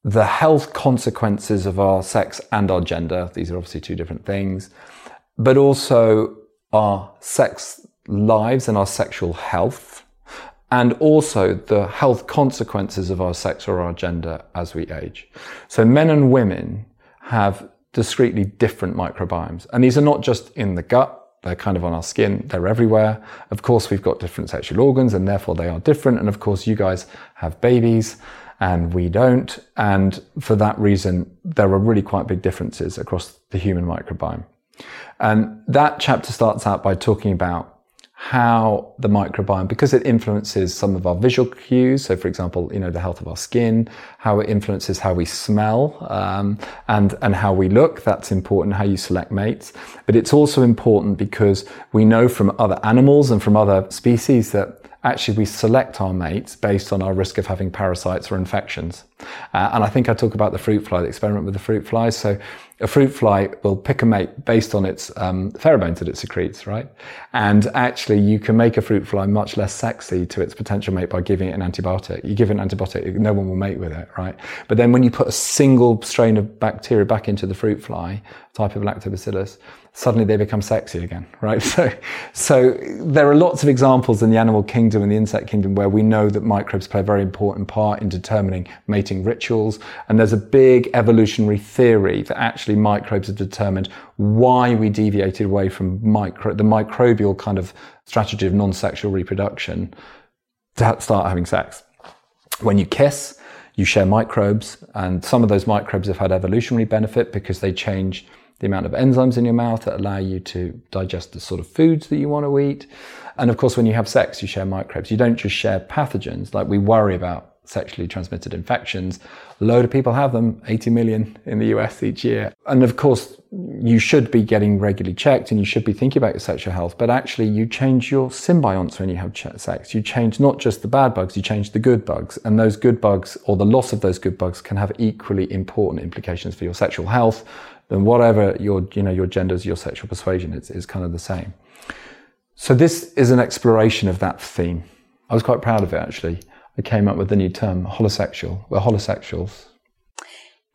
Speaker 6: the health consequences of our sex and our gender. These are obviously two different things, but also our sex lives and our sexual health and also the health consequences of our sex or our gender as we age. So men and women have discretely different microbiomes. And these are not just in the gut, they're kind of on our skin, they're everywhere. Of course, we've got different sexual organs and therefore they are different. And of course, you guys have babies and we don't. And for that reason, there are really quite big differences across the human microbiome. And that chapter starts out by talking about how the microbiome, because it influences some of our visual cues. So, for example, you know, the health of our skin, how it influences how we smell, um, and, and how we look. That's important, how you select mates. But it's also important because we know from other animals and from other species that actually we select our mates based on our risk of having parasites or infections. Uh, and I think I talk about the fruit fly, the experiment with the fruit fly. So a fruit fly will pick a mate based on its um, pheromones that it secretes, right? And actually, you can make a fruit fly much less sexy to its potential mate by giving it an antibiotic. You give it an antibiotic, no one will mate with it, right? But then when you put a single strain of bacteria back into the fruit fly, type of lactobacillus, suddenly they become sexy again, right? So, so there are lots of examples in the animal kingdom and the insect kingdom where we know that microbes play a very important part in determining mating rituals. And there's a big evolutionary theory that actually microbes have determined why we deviated away from micro, the microbial kind of strategy of non-sexual reproduction to start having sex. When you kiss, you share microbes, and some of those microbes have had evolutionary benefit because they change the amount of enzymes in your mouth that allow you to digest the sort of foods that you want to eat. And of course, when you have sex, you share microbes. You don't just share pathogens like we worry about sexually transmitted infections. A load of people have them, 80 million in the US each year. And of course, you should be getting regularly checked and you should be thinking about your sexual health, but actually you change your symbionts when you have sex. You change not just the bad bugs, you change the good bugs. And those good bugs or the loss of those good bugs can have equally important implications for your sexual health, then whatever your, you know, your genders, your sexual persuasion is, is kind of the same. So this is an exploration of that theme. I was quite proud of it actually. I came up with the new term holosexual. We're holosexuals.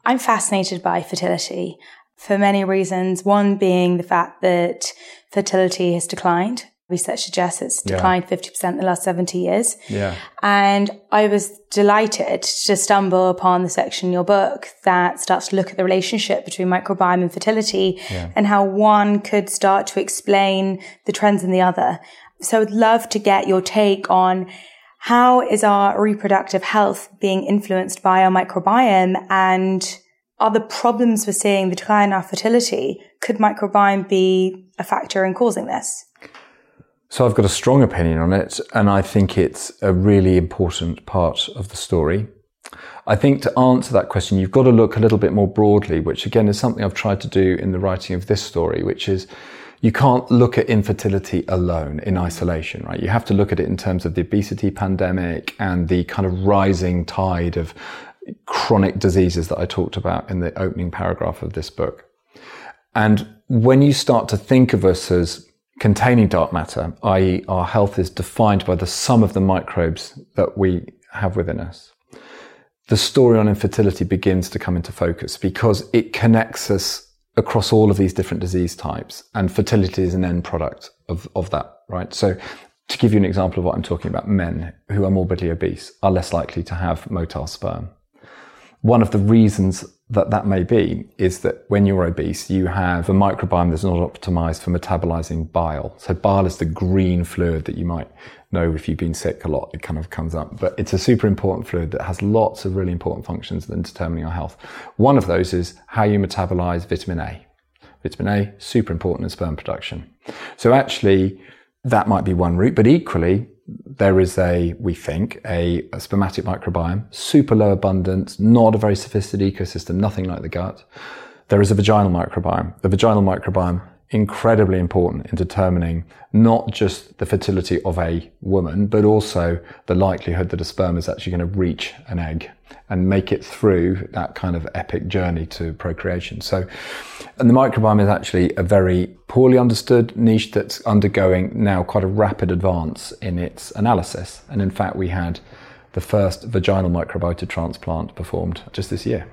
Speaker 5: I'm fascinated by fertility for many reasons. One being the fact that fertility has declined research suggests it's declined yeah. 50% in the last 70 years.
Speaker 6: Yeah.
Speaker 5: And I was delighted to stumble upon the section in your book that starts to look at the relationship between microbiome and fertility yeah. and how one could start to explain the trends in the other. So I'd love to get your take on how is our reproductive health being influenced by our microbiome and are the problems we're seeing, the decline in our fertility, could microbiome be a factor in causing this?
Speaker 6: So I've got a strong opinion on it, and I think it's a really important part of the story. I think to answer that question, you've got to look a little bit more broadly, which again is something I've tried to do in the writing of this story, which is you can't look at infertility alone in isolation, right? You have to look at it in terms of the obesity pandemic and the kind of rising tide of chronic diseases that I talked about in the opening paragraph of this book. And when you start to think of us as containing dark matter, i.e., our health is defined by the sum of the microbes that we have within us. The story on infertility begins to come into focus because it connects us across all of these different disease types, and fertility is an end product of, of that, right? So, to give you an example of what I'm talking about, men who are morbidly obese are less likely to have motile sperm. One of the reasons that that may be is that when you're obese, you have a microbiome that's not optimized for metabolizing bile. So bile is the green fluid that you might know if you've been sick a lot, it kind of comes up. But it's a super important fluid that has lots of really important functions in determining our health. One of those is how you metabolize vitamin A. Vitamin A, super important in sperm production. So actually, that might be one route, but equally, there is a, we think, a, a, spermatic microbiome, super low abundance, not a very sophisticated ecosystem, nothing like the gut. There is a vaginal microbiome. The vaginal microbiome incredibly important in determining not just the fertility of a woman, but also the likelihood that a sperm is actually going to reach an egg and make it through that kind of epic journey to procreation. So, and the microbiome is actually a very poorly understood niche that's undergoing now quite a rapid advance in its analysis. And in fact, we had the first vaginal microbiota transplant performed just this year.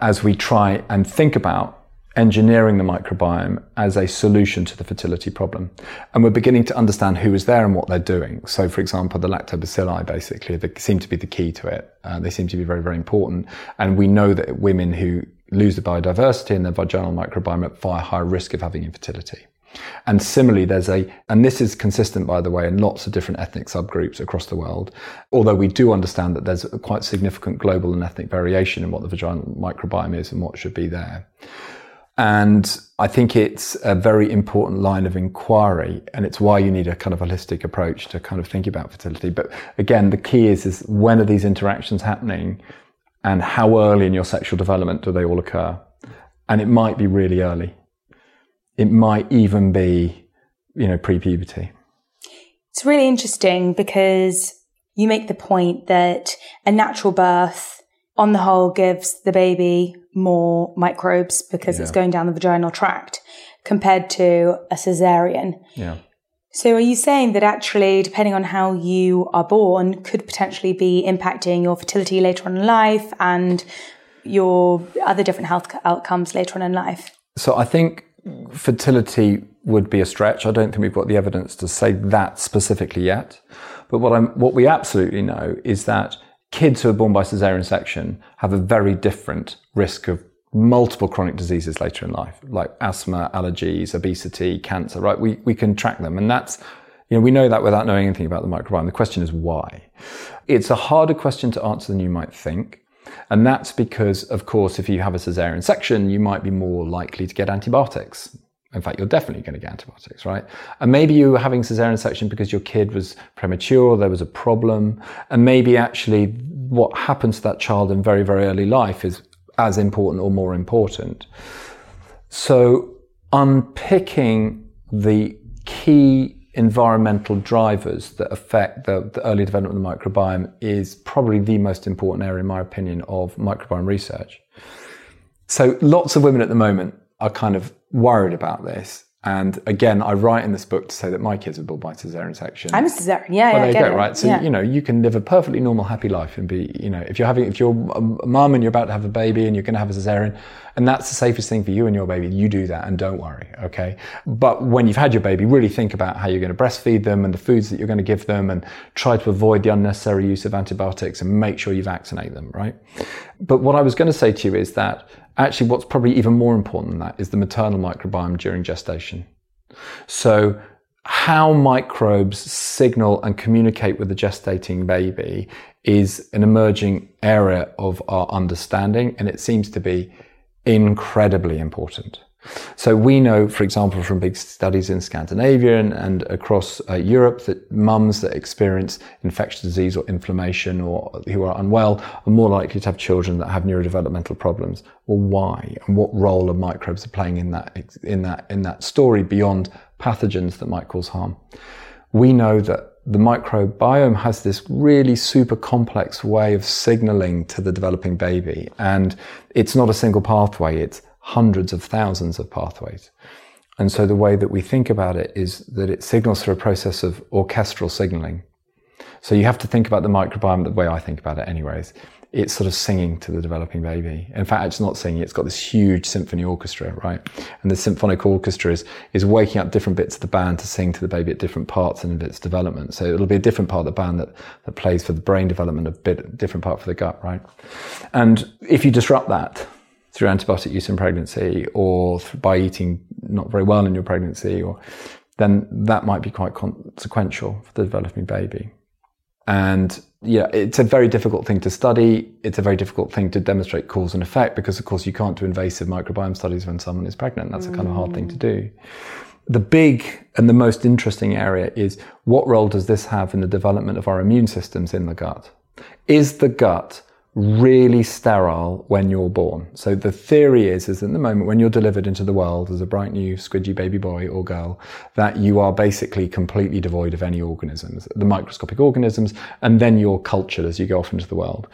Speaker 6: As we try and think about engineering the microbiome as a solution to the fertility problem. And we're beginning to understand who is there and what they're doing. So, for example, the lactobacilli basically they seem to be the key to it. Uh, they seem to be very, very important. And we know that women who lose the biodiversity in their vaginal microbiome at far higher risk of having infertility. And similarly, there's a, and this is consistent, by the way, in lots of different ethnic subgroups across the world. Although we do understand that there's quite significant global and ethnic variation in what the vaginal microbiome is and what should be there. And I think it's a very important line of inquiry, and it's why you need a kind of holistic approach to kind of think about fertility. But again, the key is, is when are these interactions happening and how early in your sexual development do they all occur? And it might be really early. It might even be, you know, pre-puberty.
Speaker 5: It's really interesting because you make the point that a natural birth on the whole gives the baby more microbes because yeah. it's going down the vaginal tract compared to a cesarean.
Speaker 6: Yeah.
Speaker 5: So are you saying that actually, depending on how you are born, could potentially be impacting your fertility later on in life and your other different health outcomes later on in life?
Speaker 6: So I think fertility would be a stretch. I don't think we've got the evidence to say that specifically yet. But what I'm, what we absolutely know is that kids who are born by cesarean section have a very different risk of multiple chronic diseases later in life, like asthma, allergies, obesity, cancer, right? We, we can track them. And that's, you know, we know that without knowing anything about the microbiome. The question is why? It's a harder question to answer than you might think. And that's because, of course, if you have a cesarean section, you might be more likely to get antibiotics. In fact, you're definitely going to get antibiotics, right? And maybe you were having cesarean section because your kid was premature, there was a problem, and maybe actually what happens to that child in very, very early life is as important or more important. So unpicking the key environmental drivers that affect the, the, early development of the microbiome is probably the most important area, in my opinion, of microbiome research. So lots of women at the moment are kind of worried about this. And again, I write in this book to say that my kids are born by cesarean section.
Speaker 5: I'm a cesarean, yeah.
Speaker 6: Well,
Speaker 5: yeah,
Speaker 6: there you go,
Speaker 5: it.
Speaker 6: right? So
Speaker 5: yeah.
Speaker 6: you know, you can live a perfectly normal, happy life and be, you know, if you're having, if you're a mum and you're about to have a baby and you're going to have a cesarean, and that's the safest thing for you and your baby, you do that and don't worry, okay? But when you've had your baby, really think about how you're going to breastfeed them and the foods that you're going to give them, and try to avoid the unnecessary use of antibiotics and make sure you vaccinate them, right? But what I was going to say to you is that actually, what's probably even more important than that is the maternal microbiome during gestation. So how microbes signal and communicate with the gestating baby is an emerging area of our understanding, and it seems to be incredibly important. So we know, for example, from big studies in Scandinavia and, and across uh, Europe that mums that experience infectious disease or inflammation or who are unwell are more likely to have children that have neurodevelopmental problems. Well, why? And what role are microbes playing in that, in that, in that story beyond pathogens that might cause harm? We know that the microbiome has this really super complex way of signaling to the developing baby. And it's not a single pathway. It's hundreds of thousands of pathways. And so the way that we think about it is that it signals through a process of orchestral signaling. So you have to think about the microbiome the way I think about it anyways. It's sort of singing to the developing baby. In fact, it's not singing, it's got this huge symphony orchestra, right? And the symphonic orchestra is, is waking up different bits of the band to sing to the baby at different parts in its development. So it'll be a different part of the band that, that plays for the brain development, a bit different part for the gut, right? And if you disrupt that, through antibiotic use in pregnancy or by eating not very well in your pregnancy or then that might be quite consequential for the developing baby. And yeah, it's a very difficult thing to study. It's a very difficult thing to demonstrate cause and effect because, of course, you can't do invasive microbiome studies when someone is pregnant. That's mm. a kind of hard thing to do. The big and the most interesting area is what role does this have in the development of our immune systems in the gut? Is the gut really sterile when you're born. So the theory is, is at the moment when you're delivered into the world as a bright new squidgy baby boy or girl, that you are basically completely devoid of any organisms, the microscopic organisms, and then you're cultured as you go off into the world.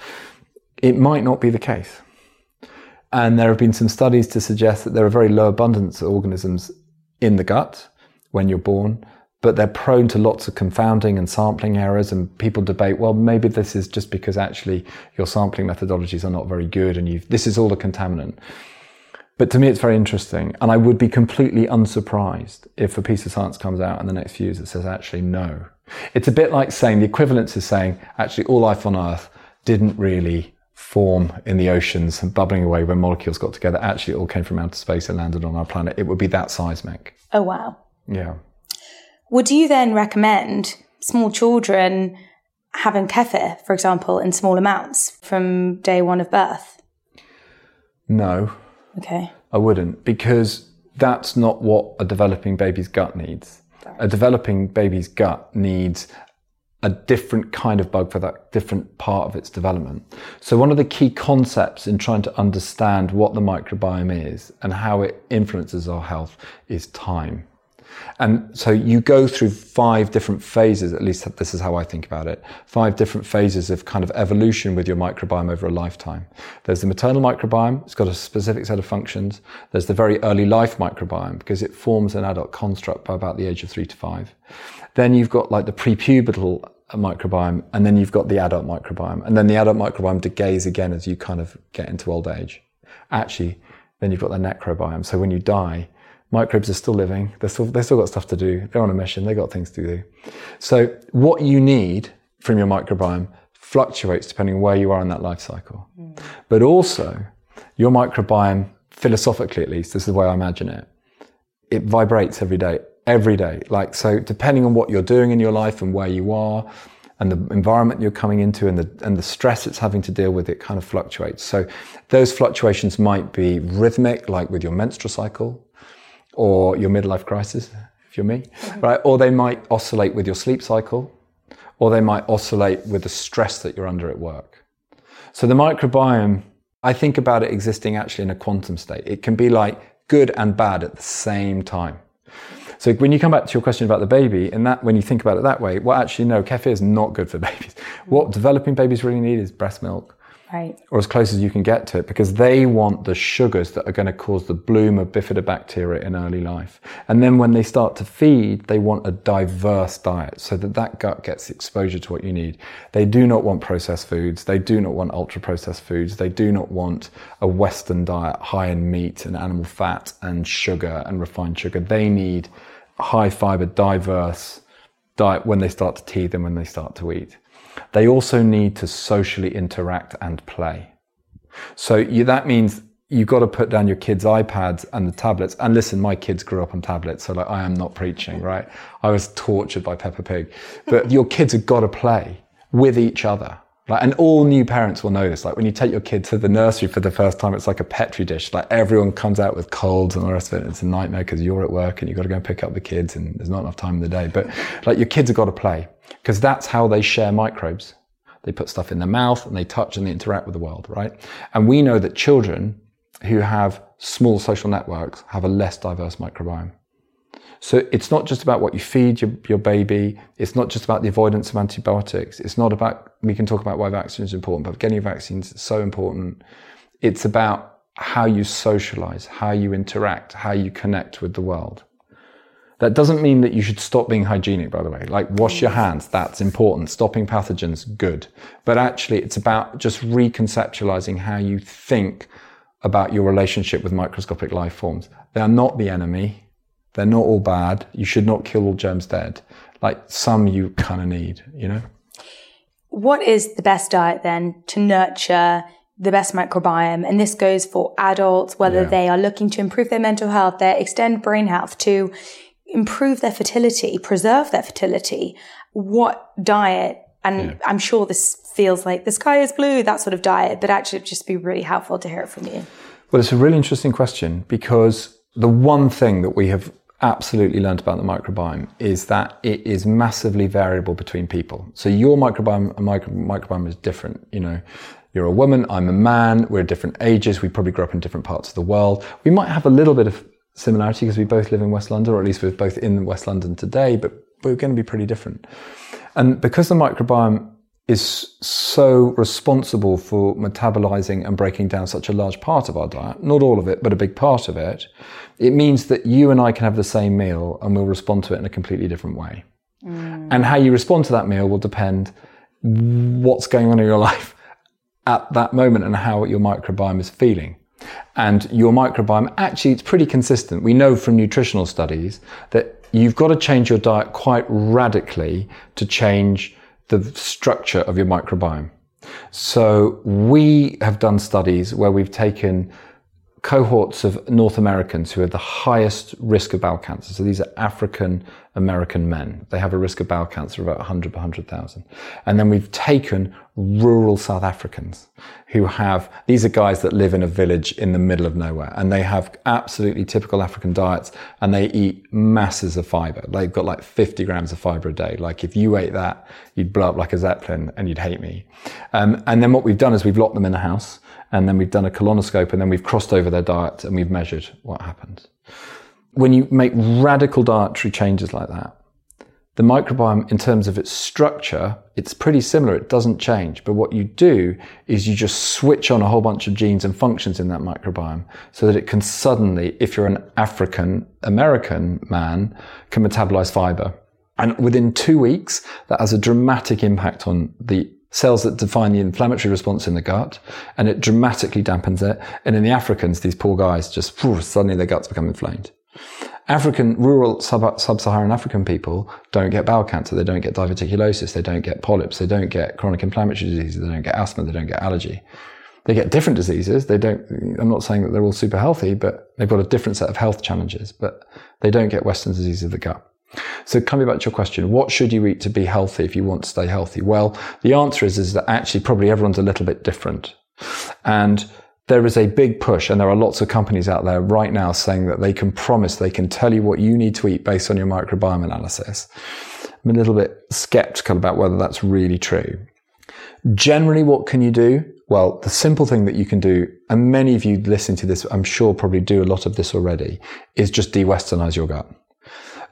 Speaker 6: It might not be the case. And there have been some studies to suggest that there are very low abundance of organisms in the gut when you're born, but they're prone to lots of confounding and sampling errors and people debate well maybe this is just because actually your sampling methodologies are not very good and you've this is all a contaminant. But to me it's very interesting and i would be completely unsurprised if a piece of science comes out in the next few years that says actually no. It's a bit like saying the equivalence is saying actually all life on earth didn't really form in the oceans and bubbling away when molecules got together. Actually it all came from outer space and landed on our planet. It would be that seismic.
Speaker 5: Oh wow.
Speaker 6: Yeah
Speaker 5: would you then recommend small children having kefir, for example, in small amounts from day one of birth?
Speaker 6: No.
Speaker 5: Okay.
Speaker 6: I wouldn't because that's not what a developing baby's gut needs. A developing baby's gut needs a different kind of bug for that different part of its development. So one of the key concepts in trying to understand what the microbiome is and how it influences our health is time. And so you go through five different phases, at least this is how I think about it, five different phases of kind of evolution with your microbiome over a lifetime. There's the maternal microbiome, it's got a specific set of functions. There's the very early life microbiome because it forms an adult construct by about the age of three to five. Then you've got like the prepubertal microbiome, and then you've got the adult microbiome. And then the adult microbiome decays again as you kind of get into old age. Actually, then you've got the necrobiome. So when you die, Microbes are still living. They're still, they've still got stuff to do. They're on a mission. They've got things to do. So what you need from your microbiome fluctuates depending on where you are in that life cycle. Mm. But also, your microbiome, philosophically at least, this is the way I imagine it, it vibrates every day, every day. Like, so depending on what you're doing in your life and where you are, and the environment you're coming into and the, and the stress it's having to deal with, it kind of fluctuates. So those fluctuations might be rhythmic, like with your menstrual cycle or your midlife crisis, if you're me, mm-hmm. right? Or they might oscillate with your sleep cycle, or they might oscillate with the stress that you're under at work. So the microbiome, I think about it existing actually in a quantum state. It can be like good and bad at the same time. So when you come back to your question about the baby, and that when you think about it that way, well, actually, no, kefir is not good for babies. What developing babies really need is breast milk
Speaker 5: Right.
Speaker 6: Or as close as you can get to it because they want the sugars that are going to cause the bloom of bifidobacteria in early life. And then when they start to feed, they want a diverse diet so that that gut gets exposure to what you need. They do not want processed foods. They do not want ultra processed foods. They do not want a Western diet high in meat and animal fat and sugar and refined sugar. They need high fiber, diverse diet when they start to teeth and when they start to eat. They also need to socially interact and play. So you, that means you've got to put down your kids' iPads and the tablets. And listen, my kids grew up on tablets, so like I am not preaching, right? I was tortured by Peppa Pig. But your kids have got to play with each other. Like, and all new parents will know this. Like when you take your kid to the nursery for the first time, it's like a petri dish. Like everyone comes out with colds and the rest of it. It's a nightmare because you're at work and you've got to go and pick up the kids and there's not enough time in the day. But like your kids have got to play because that's how they share microbes. They put stuff in their mouth and they touch and they interact with the world, right? And we know that children who have small social networks have a less diverse microbiome. So it's not just about what you feed your, your baby. It's not just about the avoidance of antibiotics. It's not about, we can talk about why vaccines is important, but getting vaccines is so important. It's about how you socialize, how you interact, how you connect with the world. That doesn't mean that you should stop being hygienic, by the way. Like wash your hands, that's important. Stopping pathogens, good. But actually, it's about just reconceptualizing how you think about your relationship with microscopic life forms. They are not the enemy. They're not all bad. You should not kill all germs dead. Like some you kind of need, you know?
Speaker 5: What is the best diet then to nurture the best microbiome? And this goes for adults, whether yeah. they are looking to improve their mental health, their extend brain health, to improve their fertility, preserve their fertility, what diet, and yeah. I'm sure this feels like the sky is blue, that sort of diet, but actually it'd just be really helpful to hear it from you.
Speaker 6: Well, it's a really interesting question because the one thing that we have absolutely learned about the microbiome is that it is massively variable between people. So your microbiome, micro, microbiome is different. You know, you're a woman, I'm a man, we're different ages, we probably grew up in different parts of the world. We might have a little bit of similarity because we both live in West London, or at least we're both in West London today, but we're going to be pretty different. And because the microbiome is so responsible for metabolizing and breaking down such a large part of our diet, not all of it, but a big part of it, it means that you and I can have the same meal and we'll respond to it in a completely different way. Mm. And how you respond to that meal will depend what's going on in your life at that moment and how your microbiome is feeling and your microbiome, actually, it's pretty consistent. We know from nutritional studies that you've got to change your diet quite radically to change the structure of your microbiome. So we have done studies where we've taken cohorts of North Americans who had the highest risk of bowel cancer. So these are African American men. They have a risk of bowel cancer of about 100 per 100,000. And then we've taken rural South Africans who have, these are guys that live in a village in the middle of nowhere and they have absolutely typical African diets and they eat masses of fiber. They've got like 50 grams of fiber a day. Like if you ate that, you'd blow up like a Zeppelin and you'd hate me. Um, and then what we've done is we've locked them in a house and then we've done a colonoscope and then we've crossed over their diet and we've measured what happens. When you make radical dietary changes like that, the microbiome, in terms of its structure, it's pretty similar. It doesn't change. But what you do is you just switch on a whole bunch of genes and functions in that microbiome so that it can suddenly, if you're an African American man, can metabolize fiber. And within two weeks, that has a dramatic impact on the cells that define the inflammatory response in the gut, and it dramatically dampens it. And in the Africans, these poor guys just suddenly their guts become inflamed. African, rural sub, sub-Saharan African people don't get bowel cancer, they don't get diverticulosis, they don't get polyps, they don't get chronic inflammatory diseases, they don't get asthma, they don't get allergy. They get different diseases. They don't, I'm not saying that they're all super healthy, but they've got a different set of health challenges, but they don't get Western disease of the gut. So coming back to your question, what should you eat to be healthy if you want to stay healthy? Well, the answer is, is that actually probably everyone's a little bit different. And there is a big push, and there are lots of companies out there right now saying that they can promise, they can tell you what you need to eat based on your microbiome analysis. I'm a little bit skeptical about whether that's really true. Generally, what can you do? Well, the simple thing that you can do, and many of you listening to this, I'm sure probably do a lot of this already, is just de-westernize your gut.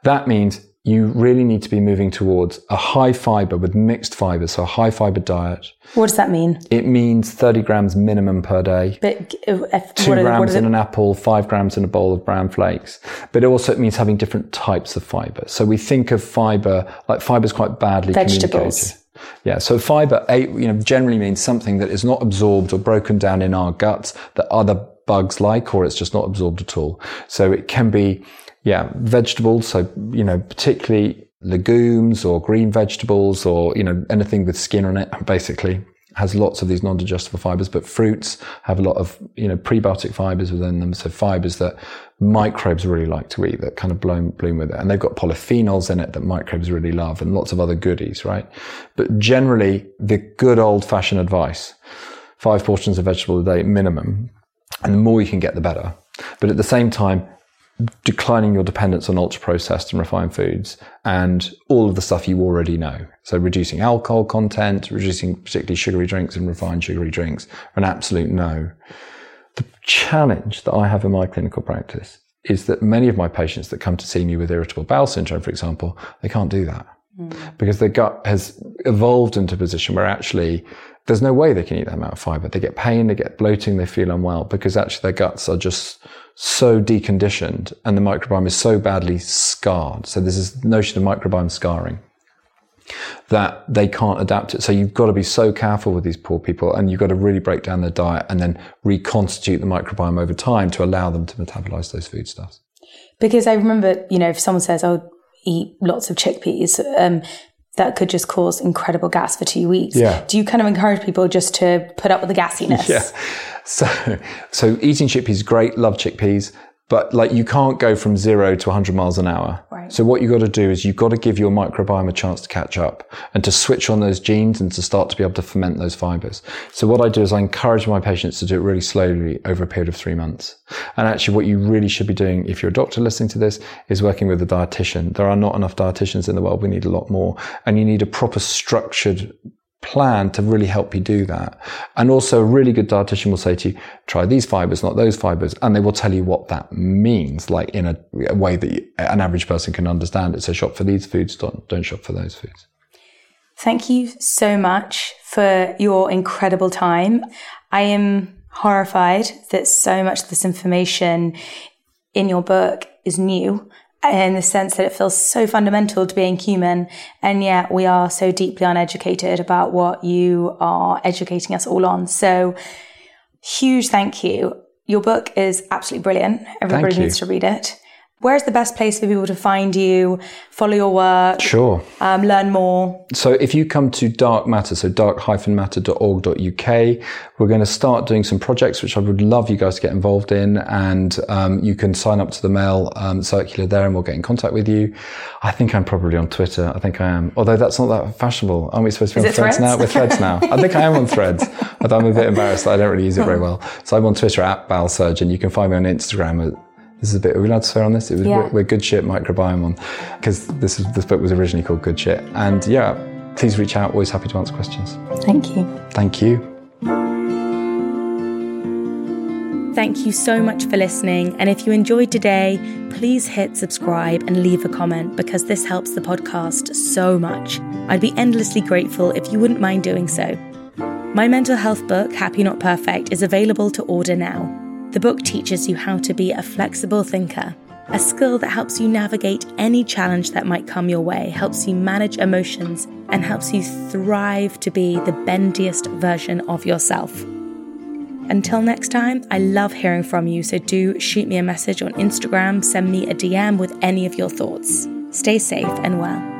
Speaker 6: That means you really need to be moving towards a high fiber with mixed fibers, so a high fiber diet.
Speaker 5: What does that mean?
Speaker 6: It means 30 grams minimum per day.
Speaker 5: But uh, if,
Speaker 6: Two grams in an apple, five grams in a bowl of brown flakes. But it also means having different types of fiber. So we think of fiber, like fiber is quite badly
Speaker 5: Vegetables.
Speaker 6: communicated. Yeah, so fiber, you know, generally means something that is not absorbed or broken down in our guts that other bugs like, or it's just not absorbed at all. So it can be yeah, vegetables. So, you know, particularly legumes or green vegetables or, you know, anything with skin on it, basically has lots of these non-digestible fibers, but fruits have a lot of, you know, prebiotic fibers within them. So fibers that microbes really like to eat that kind of bloom, bloom with it. And they've got polyphenols in it that microbes really love and lots of other goodies, right? But generally the good old fashioned advice, five portions of vegetable a day minimum. And the more you can get, the better. But at the same time, declining your dependence on ultra processed and refined foods and all of the stuff you already know. So reducing alcohol content, reducing particularly sugary drinks and refined sugary drinks an absolute no. The challenge that I have in my clinical practice is that many of my patients that come to see me with irritable bowel syndrome, for example, they can't do that mm. because their gut has evolved into a position where actually there's no way they can eat that amount of fiber. They get pain, they get bloating, they feel unwell because actually their guts are just so deconditioned and the microbiome is so badly scarred. So there's this notion of microbiome scarring that they can't adapt it. So you've got to be so careful with these poor people and you've got to really break down their diet and then reconstitute the microbiome over time to allow them to metabolize those foodstuffs.
Speaker 5: Because I remember, you know, if someone says, oh, eat lots of chickpeas, um, that could just cause incredible gas for two weeks.
Speaker 6: Yeah.
Speaker 5: Do you kind of encourage people just to put up with the gassiness?
Speaker 6: Yeah. So, so eating chickpeas is great. Love chickpeas. But like you can't go from zero to 100 miles an hour.
Speaker 5: Right.
Speaker 6: So what you've got to do is you've got to give your microbiome a chance to catch up and to switch on those genes and to start to be able to ferment those fibers. So what I do is I encourage my patients to do it really slowly over a period of three months. And actually what you really should be doing if you're a doctor listening to this is working with a dietitian. There are not enough dietitians in the world. We need a lot more. And you need a proper structured plan to really help you do that. And also a really good dietitian will say to you, try these fibers, not those fibers. And they will tell you what that means, like in a, a way that you, an average person can understand it. So shop for these foods, don't, don't shop for those foods.
Speaker 5: Thank you so much for your incredible time. I am horrified that so much of this information in your book is new in the sense that it feels so fundamental to being human. And yet we are so deeply uneducated about what you are educating us all on. So huge thank you. Your book is absolutely brilliant. Everybody needs to read it. Where's the best place for people to find you, follow your work,
Speaker 6: Sure.
Speaker 5: um, learn more?
Speaker 6: So if you come to Dark Matter, so dark-matter.org.uk, we're going to start doing some projects which I would love you guys to get involved in, and um, you can sign up to the mail um, circular there, and we'll get in contact with you. I think I'm probably on Twitter. I think I am, although that's not that fashionable. Aren't we supposed to be
Speaker 5: Is
Speaker 6: on
Speaker 5: it
Speaker 6: Threads now? We're Threads now. I think I am on Threads, but I'm a bit embarrassed I don't really use it very well. So I'm on Twitter at Balsurgeon. You can find me on Instagram at this is a bit. Are we allowed to swear on this? It was
Speaker 5: Yeah.
Speaker 6: we're, we're good shit microbiome on because this is this book was originally called Good Shit. And yeah, please reach out. Always happy to answer questions.
Speaker 5: Thank you.
Speaker 6: Thank you.
Speaker 5: Thank you so much for listening. And if you enjoyed today, please hit subscribe and leave a comment because this helps the podcast so much. I'd be endlessly grateful if you wouldn't mind doing so. My mental health book, Happy Not Perfect, is available to order now. The book teaches you how to be a flexible thinker, a skill that helps you navigate any challenge that might come your way, helps you manage emotions, and helps you thrive to be the bendiest version of yourself. Until next time, I love hearing from you, so do shoot me a message on Instagram, send me a DM with any of your thoughts. Stay safe and well.